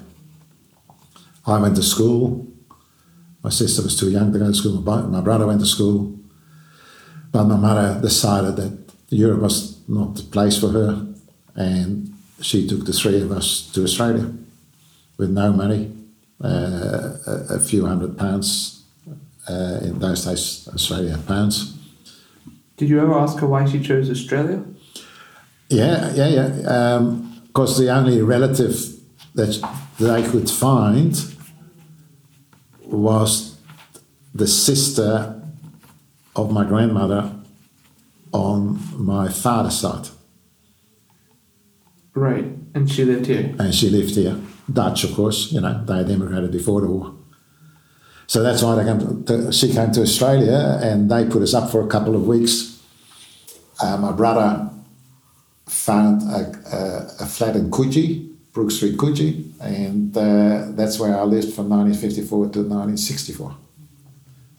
I went to school. My sister was too young to go to school. My my brother went to school. But my mother decided that Europe was not the place for her, and she took the three of us to Australia with no money, uh, a, a few hundred pounds. Uh, in those days, Australia pounds. Did you ever ask her why she chose Australia? Yeah, yeah, yeah. Because the only relative that they could find was the sister of my grandmother on my father's side. Right, and she lived here. And she lived here. Dutch, of course, you know, they had immigrated before the war. So that's why they came to, she came to Australia and they put us up for a couple of weeks. Uh, my brother found a, a, a flat in Coogee, Brook Street, Coogee, and uh, that's where I lived from 1954 to 1964.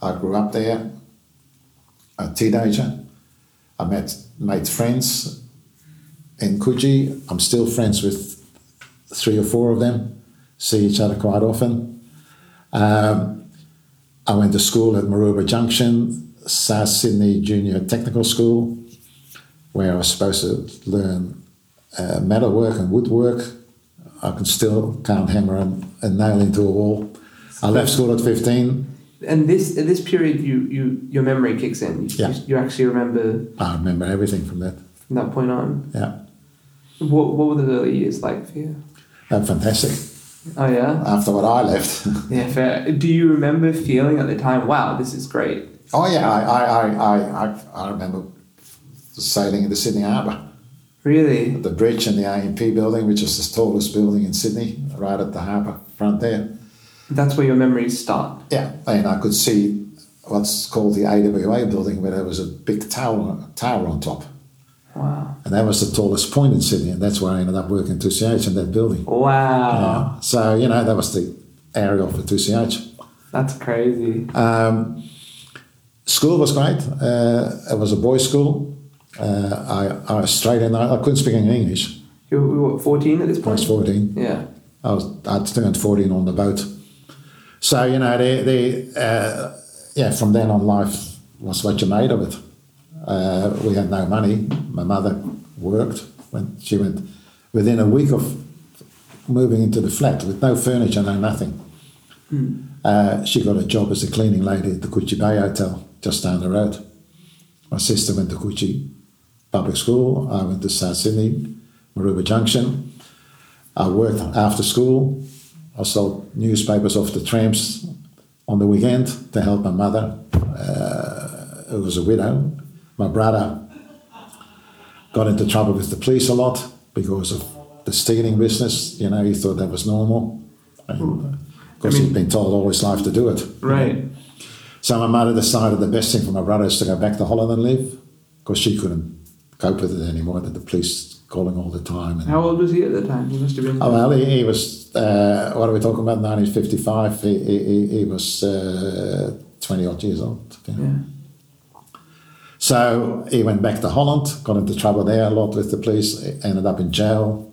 I grew up there, a teenager. I met made friends in Coogee. I'm still friends with three or four of them. See each other quite often. Um, I went to school at Maroubra Junction, South Sydney Junior Technical School, where I was supposed to learn uh, metalwork and woodwork. I can still can't hammer a, a nail into a wall. I left school at 15. And this at this period, you, you your memory kicks in. You, Yeah. you, you actually remember I remember everything from that. from that point on. Yeah, What, what were the early years like for you? Uh, fantastic. Oh yeah, After what I left. yeah. Fair. Do you remember feeling at the time, "Wow, this is great"? oh yeah, I, I, I, I, I, I remember sailing in the Sydney Harbour. Really? The bridge and the AMP building, which is the tallest building in Sydney, right at the harbour front there. That's where your memories start. Yeah, and I could see what's called the AWA building, where there was a big tower tower on top, Wow. and that was the tallest point in Sydney, and that's where I ended up working 2CH in that building. Wow. Yeah. So you know that was the area for 2CH. That's crazy. Um, school was great. Uh, it was a boys' school. Uh, I, I was straight in. I, I couldn't speak any English. You were 14 at this point? I was 14. Yeah. I was I turned 14 on the boat. So you know, the the uh, yeah, from then on, life was what you made of it. Uh, we had no money. My mother worked when she went within a week of moving into the flat with no furniture, no nothing. Uh, she got a job as a cleaning lady at the Coogee Bay Hotel just down the road. My sister went to Coogee Public School. I went to South Sydney, Maroubra Junction. I worked after school. I sold newspapers off the trams on the weekend to help my mother, uh, who was a widow. My brother got into trouble with the police a lot because of the stealing business. You know, he thought that was normal. And, because I mean- he'd been told all his life to do it. Right. So my mother decided the best thing for my brother is to go back to Holland and live because she couldn't cope with it anymore, that the police calling all the time. And, How old was he at the time? He must have been. Oh, well, he, he was, uh, what are we talking about, 1955? He, he, he- he was uh, 20 odd years old. yeah. Yeah. So he went back to Holland, got into trouble there a lot with the police, ended up in jail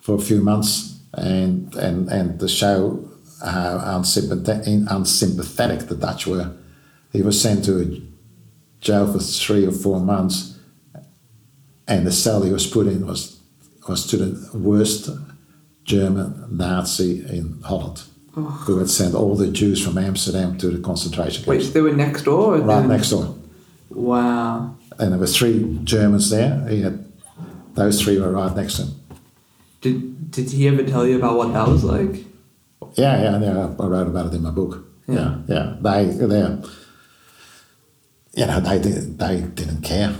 for a few months, and and and to show how unsympathetic, unsympathetic the Dutch were, he was sent to a jail for three or four months, and the cell he was put in was was to the worst German Nazi in Holland, who had sent all the Jews from Amsterdam to the concentration camps. so they were next door? Or Right they- next door Wow. and there were three Germans there. He had those three were right next to him. Did Did he ever tell you about what that was like? Yeah, yeah, yeah. I wrote about it in my book. Yeah, yeah. They, they, you know, they did, they didn't care.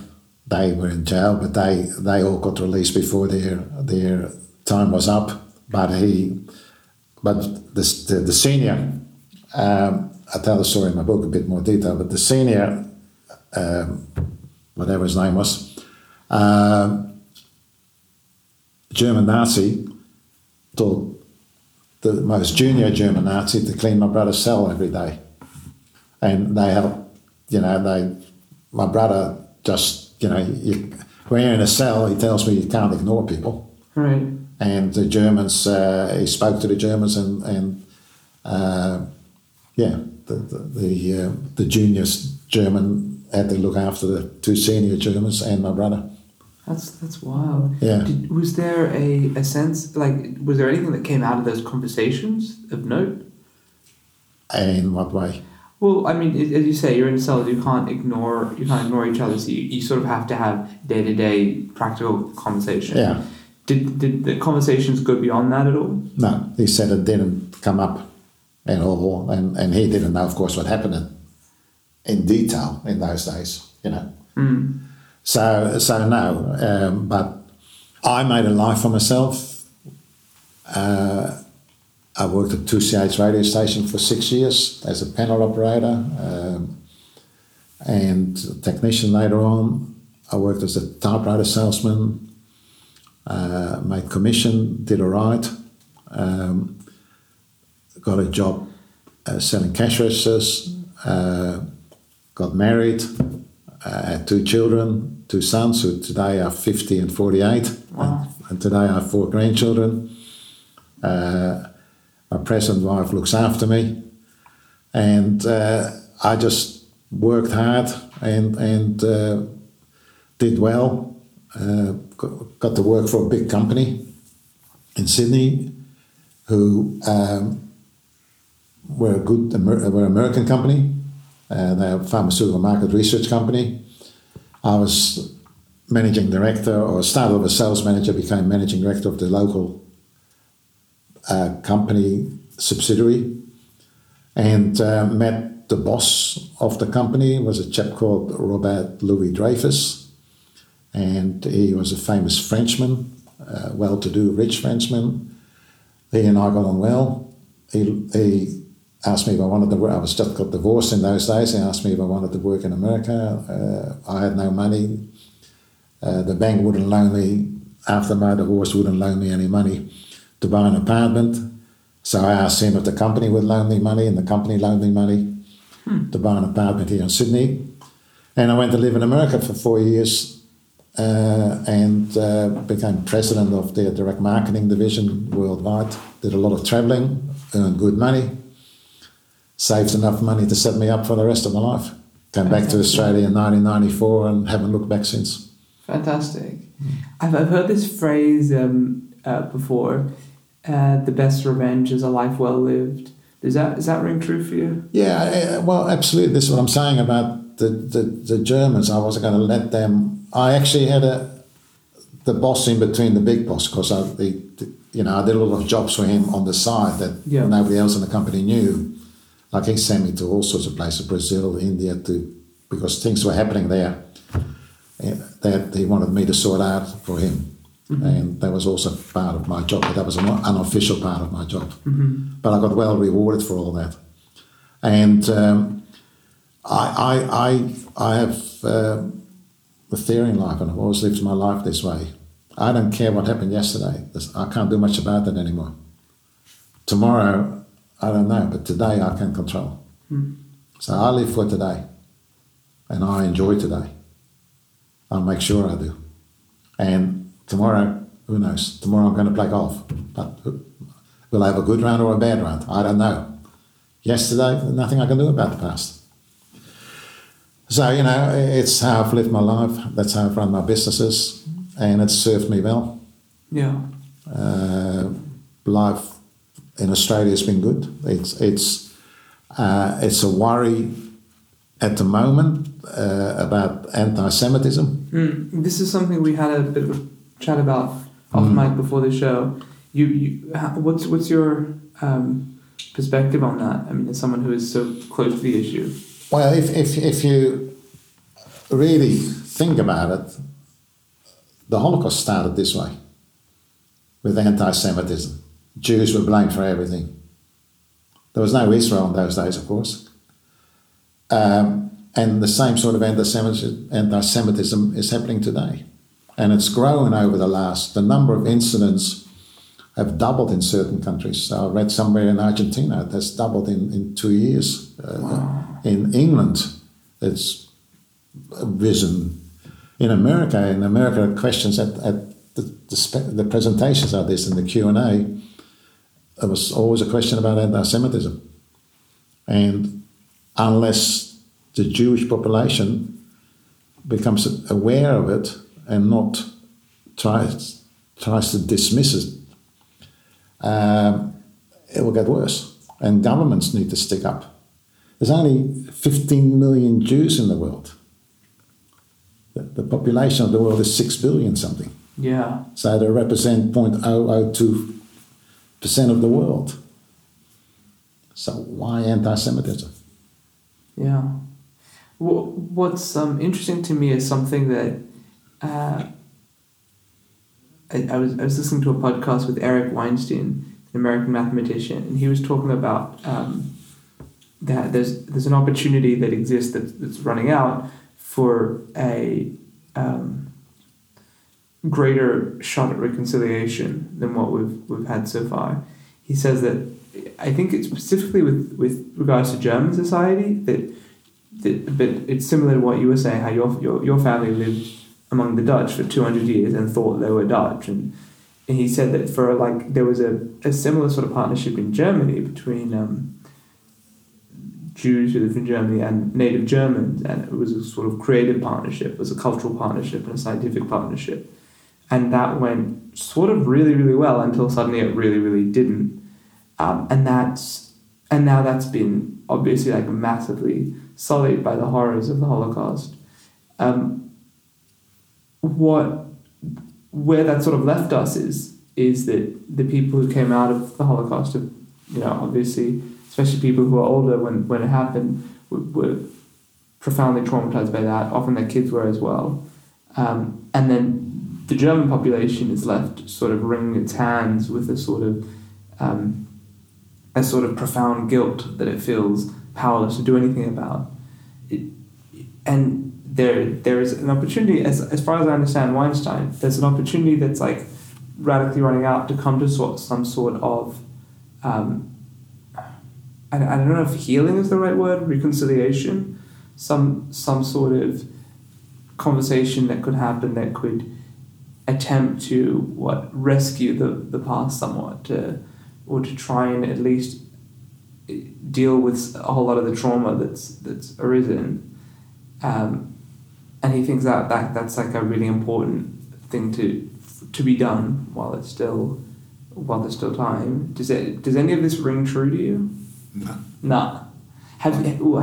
They were in jail, but they they all got released before their their time was up. But he, but the the, the senior, um, I tell the story in my book a bit more detail. But the senior, um, whatever his name was, um, German Nazi, told the most junior German Nazi to clean my brother's cell every day, and they help. You know, they my brother just you know you, when you're in a cell, he tells me you can't ignore people. Right. And the Germans, uh, he spoke to the Germans, and and uh, yeah, the the the, uh, the juniors German had to look after the two senior Germans and my brother. That's that's wild. Yeah. Did, was there a, a sense like was there anything that came out of those conversations of note? And in what way? Well, I mean, as you say, you're in cells. You can't ignore you can't ignore each other. So you, you sort of have to have day to day practical conversation. Yeah. Did did the conversations go beyond that at all? No, he said it didn't come up at all, and, and he didn't know, of course, what happened in, in detail in those days, you know. Mm. So, so no, um, but I made a life for myself. Uh, I worked at 2CH radio station for six years as a panel operator um, and technician later on. I worked as a typewriter salesman, uh, made commission, did all right. Um, got a job uh, selling cash registers, uh, got married, uh, had two children, two sons who today are 50 and 48, Wow. and, and today I have four grandchildren. Uh, my present wife looks after me, and uh, I just worked hard and and uh, did well. Uh, got, to work for a big company in Sydney, who um, were a good were an American company. Uh, they're a pharmaceutical market research company. I was managing director, or started as sales manager, became managing director of the local uh, company subsidiary, and uh, met the boss of the company was a chap called Robert Louis Dreyfus, and he was a famous Frenchman, well-to-do rich Frenchman. He and I got on well. He, he asked me if I wanted to work. I was just got divorced in those days. He asked me if I wanted to work in America. Uh, I had no money. Uh, the bank wouldn't loan me after my divorce. Wouldn't loan me any money to buy an apartment. So I asked him if the company would loan me money, and the company loaned me money to buy an apartment here in Sydney. And I went to live in America for four years uh, and uh, became president of their direct marketing division worldwide. Did a lot of traveling, earned good money, saved enough money to set me up for the rest of my life. Came back to Australia in 1994 and haven't looked back since. Fantastic. I've, I've heard this phrase um, uh, before. Uh, the best revenge is a life well lived. Does that is that ring true for you? Yeah, uh, well, absolutely. This is what I'm saying about the, the, the Germans. I wasn't going to let them. I actually had a the boss in between the big boss because I, the, the, you know, I did a lot of jobs for him on the side that Yeah. nobody else in the company knew. Like he sent me to all sorts of places, Brazil, India, to because things were happening there eh, that he wanted me to sort out for him. And that was also part of my job, but that was an unofficial part of my job. But I got well rewarded for all that. And um, I, I, I, I have uh, a theory in life, and I've always lived my life this way. I don't care what happened yesterday. I can't do much about that anymore. Tomorrow, I don't know, but today I can control. So I live for today, and I enjoy today. I'll make sure I do. And tomorrow, who knows? Tomorrow I'm going to play golf, but will I have a good round or a bad round? I don't know. Yesterday, nothing I can do about the past. So, you know, it's how I've lived my life. That's how I've run my businesses, and it's served me well. Yeah. Uh, life in Australia has been good. It's it's uh, it's a worry at the moment uh, about anti-Semitism. Mm. This is something we had a bit of a chat about off mic before the show. You, you what's what's your um, perspective on that? I mean, as someone who is so close to the issue. Well, if, if, if you really think about it, the Holocaust started this way with anti Semitism. Jews were blamed for everything. There was no Israel in those days, of course. Um, and the same sort of anti-Semitism, anti Semitism is happening today. And it's grown over the last, the number of incidents have doubled in certain countries. I read somewhere in Argentina it has doubled in, in two years. Uh, Wow. In England, it's risen. In America, in America, questions at, at the, the, the presentations are this in the Q and A. There was always a question about anti-Semitism, and unless the Jewish population becomes aware of it and not tries tries to dismiss it, um, it will get worse. And governments need to stick up. There's only 15 million Jews in the world. The, the population of the world is 6 billion something. Yeah. So they represent 0.002% of the world. So why anti Semitism? Yeah. What's um, interesting to me is something that uh, I, I was I was listening to a podcast with Eric Weinstein, an American mathematician, and he was talking about um, that there's there's an opportunity that exists that, that's running out for a um, greater shot at reconciliation than what we've we've had so far. He says that I think it's specifically with, with regards to German society that, that but it's similar to what you were saying how your your, your family lived among the Dutch for two hundred years and thought they were Dutch and, and he said that for like there was a, a similar sort of partnership in Germany between um, Jews who lived in Germany and native Germans and it was a sort of creative partnership, it was a cultural partnership and a scientific partnership. And that went sort of really, really well until suddenly it really, really didn't. Um, and that's and now that's been obviously like massively sullied by the horrors of the Holocaust. Um, what where that sort of left us is is that the people who came out of the Holocaust, have, you know, obviously, especially people who are older when when it happened, were, were profoundly traumatized by that. Often their kids were as well, um, and then the German population is left sort of wringing its hands with a sort of um, a sort of profound guilt that it feels powerless to do anything about. It, and there there is an opportunity, as, as far as I understand Weinstein, there's an opportunity that's like radically running out to come to sort some sort of um, I, I don't know if healing is the right word, reconciliation, some some sort of conversation that could happen that could attempt to what rescue the, the past somewhat to or to try and at least deal with a whole lot of the trauma that's that's arisen. Um, and he thinks that, that that's like a really important thing to to be done while it's still while there's still time does it does any of this ring true to you No. no have,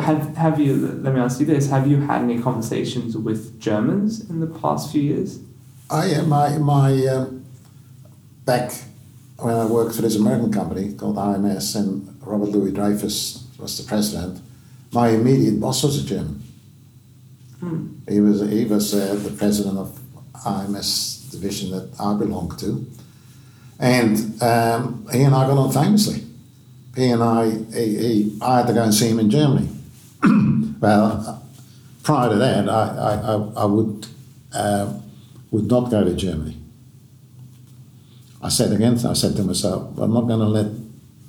have, have you let me ask you this have you had any conversations with Germans in the past few years I am my my um, back when I worked for this American company called IMS and Robert Louis Dreyfus was the president. My immediate boss was a German. Hmm. He was he was uh, the president of IMS division that I belonged to, and um, he and I got on famously. He and I he, he I had to go and see him in Germany. well, prior to that, I I, I, I would. Uh, would not go to Germany. I said again, I said to myself, I'm not going to let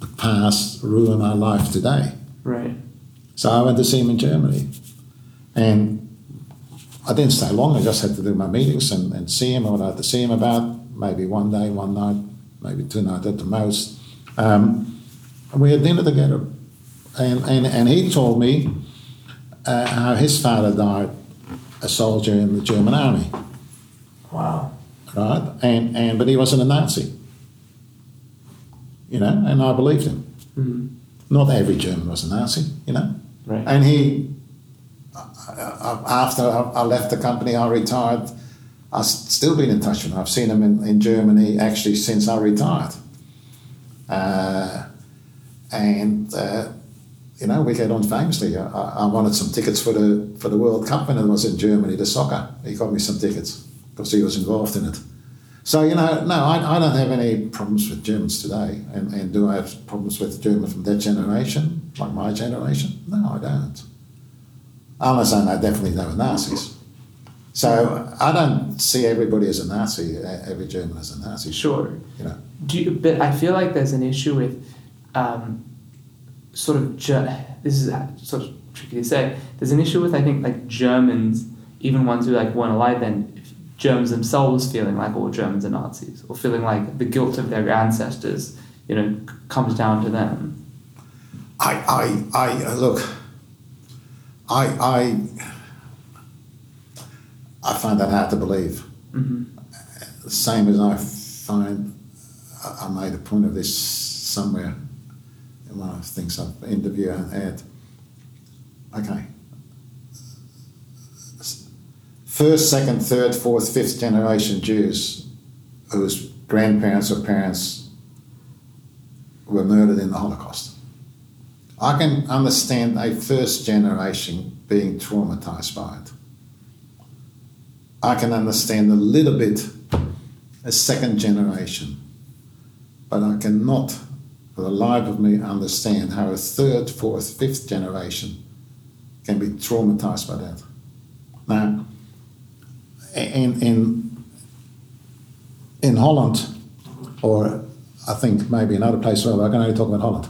the past ruin my life today. right So I went to see him in Germany. And I didn't stay long, I just had to do my meetings and, and see him, what I had to see him about, maybe one day, one night, maybe two nights at the most. Um, we had dinner together. And, and, and he told me uh, how his father died a soldier in the German army wow right? And and but he wasn't a Nazi, you know, and I believed him. mm Not every German was a Nazi, you know, right and he. Uh, After I left the company, I retired. I've still been in touch with him. I've seen him in, in Germany actually since I retired. Uh, and uh, you know, we get on famously. I, I wanted some tickets for the for the World Cup when it was in Germany, the soccer. He got me some tickets because he was involved in it. So you know, no, I, I don't have any problems with Germans today. And, and do I have problems with Germans from that generation, like my generation? No, I don't. Unless I definitely were Nazis. So I don't see everybody as a Nazi, every German as a Nazi. Sure. You know. Do you, but I feel like there's an issue with um, sort of Ger- this is sort of tricky to say. There's an issue with I think like Germans, even ones who like weren't alive then, Germans themselves feeling like all Germans are Nazis, or feeling like the guilt of their ancestors, you know, comes down to them. I, I, I look. I, I, I find that hard to believe. Mm-hmm. Same as I find, I made a point of this somewhere in one of the things I've interviewed and had. Okay. First, second, third, fourth, fifth generation Jews whose grandparents or parents were murdered in the Holocaust. I can understand a first generation being traumatized by it. I can understand a little bit a second generation, but I cannot, for the life of me, understand how a third, fourth, fifth generation can be traumatized by that. Now, in, in, in Holland, or I think maybe in other places, well, I can only talk about Holland.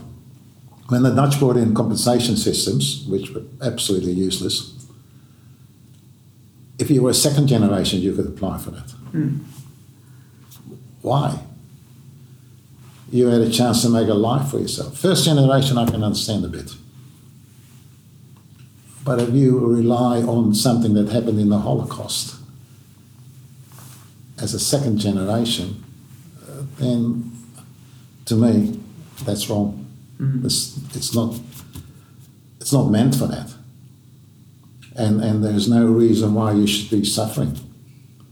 When the Dutch brought in compensation systems, which were absolutely useless, if you were a second generation, you could apply for that. Mm. Why? You had a chance to make a life for yourself. First generation, I can understand a bit. But if you rely on something that happened in the Holocaust as a second generation, uh, then to me, that's wrong. Mm. It's, it's not. It's not meant for that. And and there's no reason why you should be suffering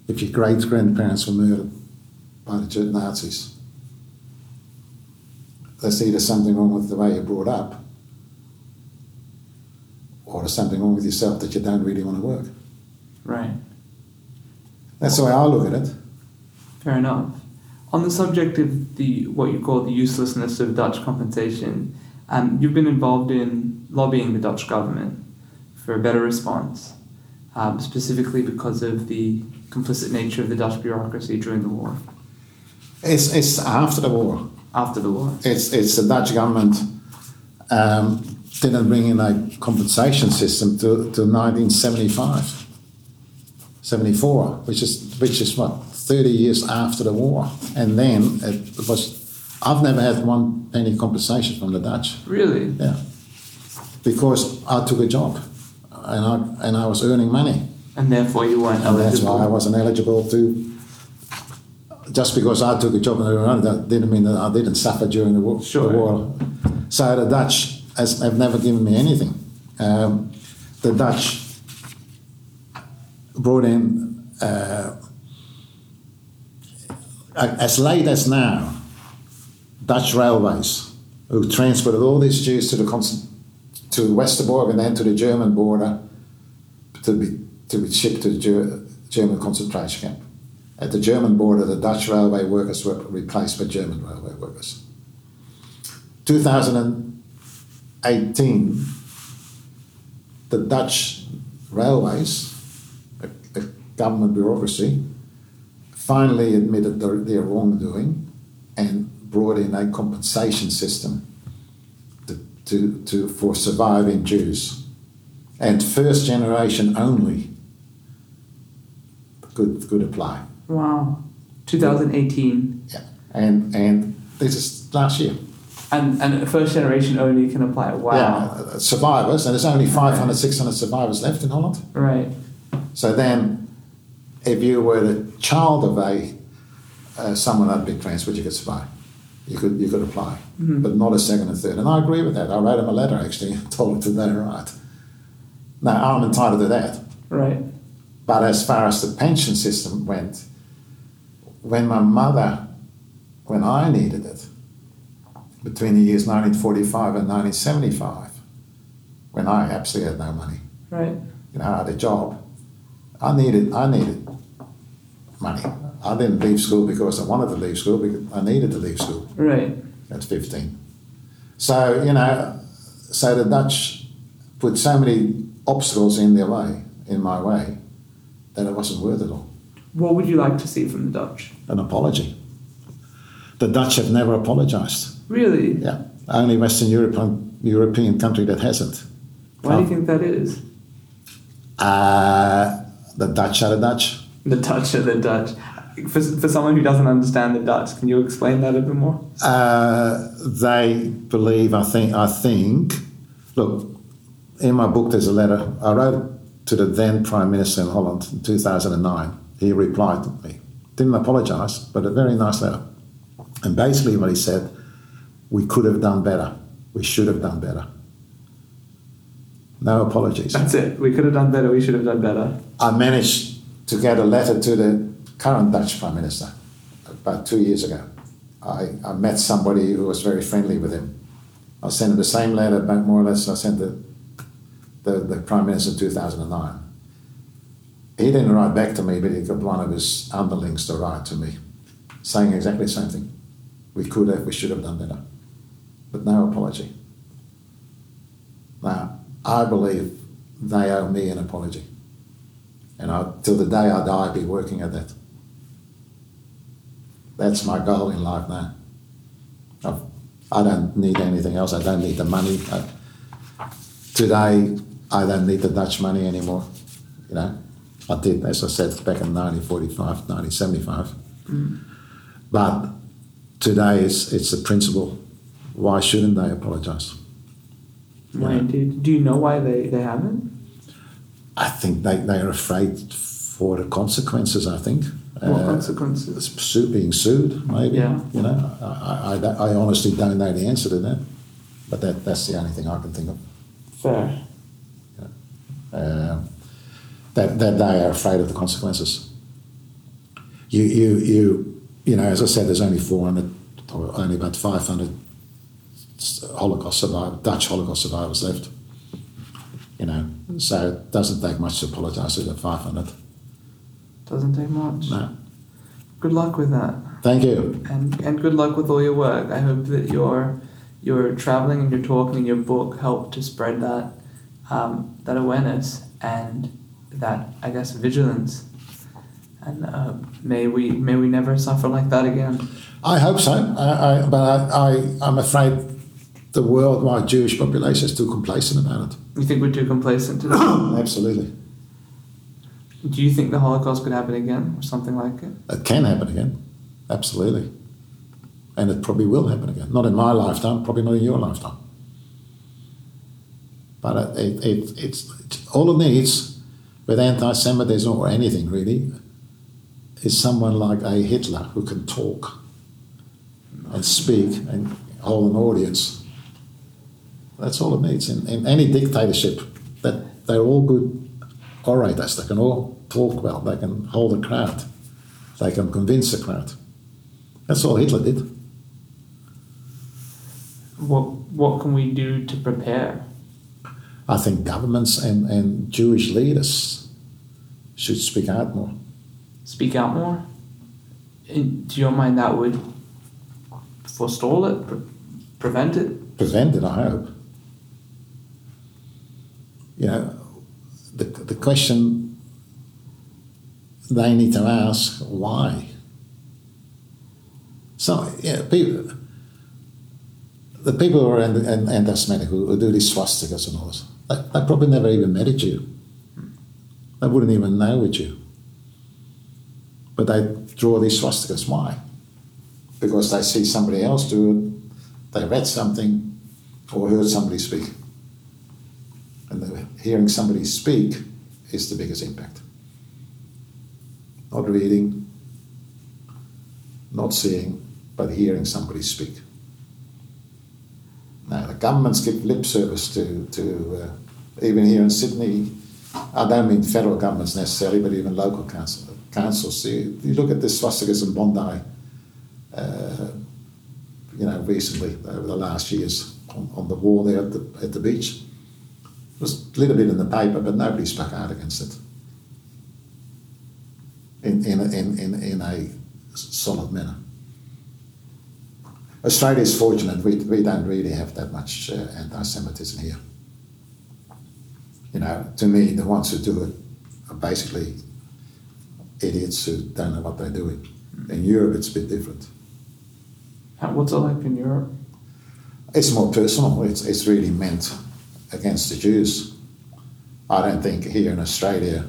if your great grandparents were murdered by the Nazis. There's either something wrong with the way you're brought up, or there's something wrong with yourself that you don't really want to work. Right. That's the way I look at it. Fair enough. On the subject of the what you call the uselessness of Dutch compensation, um, you've been involved in lobbying the Dutch government for a better response, um, specifically because of the complicit nature of the Dutch bureaucracy during the war. It's, it's after the war. After the war. It's, it's the Dutch government um, didn't bring in a compensation system to, to 1975, 74, which is, which is what, 30 years after the war. And then it was, I've never had one penny compensation from the Dutch. Really? Yeah. Because I took a job and I, and I was earning money. And therefore you weren't And eligible. that's why I wasn't eligible to. Just because I took a job and earned money, that didn't mean that I didn't suffer during the war. Sure. The war. So the Dutch has, have never given me anything. Um, the Dutch brought in, uh, as late as now, Dutch railways who transported all these Jews to the to Westerbork and then to the German border to be to be shipped to the Ger- German concentration camp. At the German border, the Dutch railway workers were replaced by German railway workers. 2018, the Dutch railways, the government bureaucracy, finally admitted their, their wrongdoing and brought in a compensation system to, to, to, for surviving Jews. And first generation only could, could apply. Wow. 2018. Yeah. And, and this is last year. And, and first generation only can apply. Wow. Yeah, uh, survivors, and there's only 500, 600 survivors left in Holland. Right. So then, if you were the child of a uh, someone that had been transferred, you could survive. You could you could apply, Mhm. but not a second and third. And I agree with that. I wrote him a letter actually, and told him to it right. Now I'm entitled to that. Right. But as far as the pension system went, when my mother, when I needed it, between the years 1945 and 1975, when I absolutely had no money, Right. you know, I had a job, I needed, I needed money. I didn't leave school because I wanted to leave school, because I needed to leave school Right. at 15. So, you know, so the Dutch put so many obstacles in their way, in my way, that it wasn't worth it all. What would you like to see from the Dutch? An apology. The Dutch have never apologized. Really? Yeah, only Western European European country that hasn't. Why do you think that is? Uh, the Dutch are the Dutch. The Dutch are the Dutch. For, for someone who doesn't understand the Dutch, can you explain that a bit more? Uh, they believe. I think. I think. Look, in my book, there's a letter I wrote to the then Prime Minister in Holland in 2009. He replied to me. Didn't apologise, but a very nice letter. And basically, what he said, we could have done better. We should have done better. No apologies. That's it. We could have done better. We should have done better. I managed to get a letter to the current Dutch Prime Minister about two years ago. I, I met somebody who was very friendly with him. I sent him the same letter, about more or less, I sent the, the, the Prime Minister in 2009. He didn't write back to me, but he got one of his underlings to write to me, saying exactly the same thing. We could have, we should have done better. But no apology. Now, I believe they owe me an apology. And I, till the day I die, I'll be working at that. That's my goal in life now. I've, I don't need anything else. I don't need the money. I, today, I don't need the Dutch money anymore. You know, I did, as I said, back in 1945, 1975. Mm. But today, it's, it's a principle. Why shouldn't they apologise? Why did? Do you know why they, they haven't? I think they, they are afraid for the consequences, I think. What Uh, consequences? su- being sued, maybe. Yeah. You know, I, I, I honestly don't know the answer to that, but that, that's the only thing I can think of. Fair. Uh, that, that they are afraid of the consequences. You, you, you, you know, as I said, there's only 400, or only about 500 Holocaust survivors, Dutch Holocaust survivors left. You know, so it doesn't take much to apologise to the 500. Doesn't take much. No. Good luck with that. Thank you. and and good luck with all your work. I hope that your your traveling and your talking and your book help to spread that um, that awareness and that I guess vigilance. And uh, may we may we never suffer like that again. I hope so, I, I, but I, I, I'm afraid the worldwide Jewish population is too complacent about it. You think we're too complacent to it. Absolutely. Do you think the Holocaust could happen again or something like it? It can happen again. Absolutely. And it probably will happen again. Not in my lifetime, probably not in your lifetime. But it, it, it's, it's all it needs with anti Semitism or anything really is someone like a Hitler who can talk and speak and hold an audience. That's all it needs. In, in any dictatorship, that they're all good orators. They can all talk well. They can hold a crowd. They can convince a crowd. That's all Hitler did. What what can we do to prepare? I think governments and, and Jewish leaders should speak out more. Speak out more. In, to your mind, that would forestall it, pre- prevent it. Prevent it, I hope. You know, the, the question they need to ask why. So, yeah, people, the people who are anti- anti-Semitic, who, who do these swastikas and all this, they, they probably never even met a Jew. They wouldn't even know a Jew. But they draw these swastikas. Why? Because they see somebody else do it, they read something, or heard somebody speak. And hearing somebody speak is the biggest impact. Not reading, not seeing, but hearing somebody speak. Now, the governments give lip service to, to uh, even here in Sydney, I don't mean federal governments necessarily, but even local council, councils. You, you look at the swastikas in Bondi, uh, you know, recently, over the last years, on, on the wall there at the, at the beach. It was a little bit in the paper, but nobody spoke out against it in, in, a- in, in, in a solid manner. Australia is fortunate, we, we don't really have that much uh, anti Semitism here. You know, to me, the ones who do it are basically idiots who don't know what they're doing. In Europe, it's a bit different. How, what's it like in Europe? It's more personal. It's, it's really meant against the Jews. I don't think here in Australia,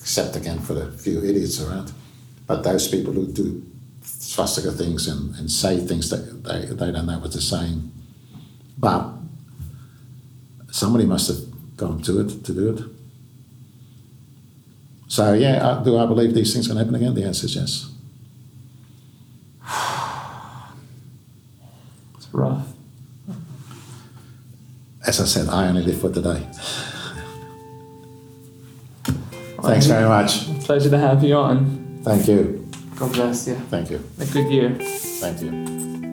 except again for the few idiots around, but those people who do swastika things and, and say things that they, they don't know what they're saying. But somebody must have gone to it to do it. So, yeah, uh, do I believe these things can happen again? The answer is yes. It's rough. As I said, I only live for today. Thanks very much. Pleasure to have you on. Thank you. God bless you. Thank you. A good year. Thank you.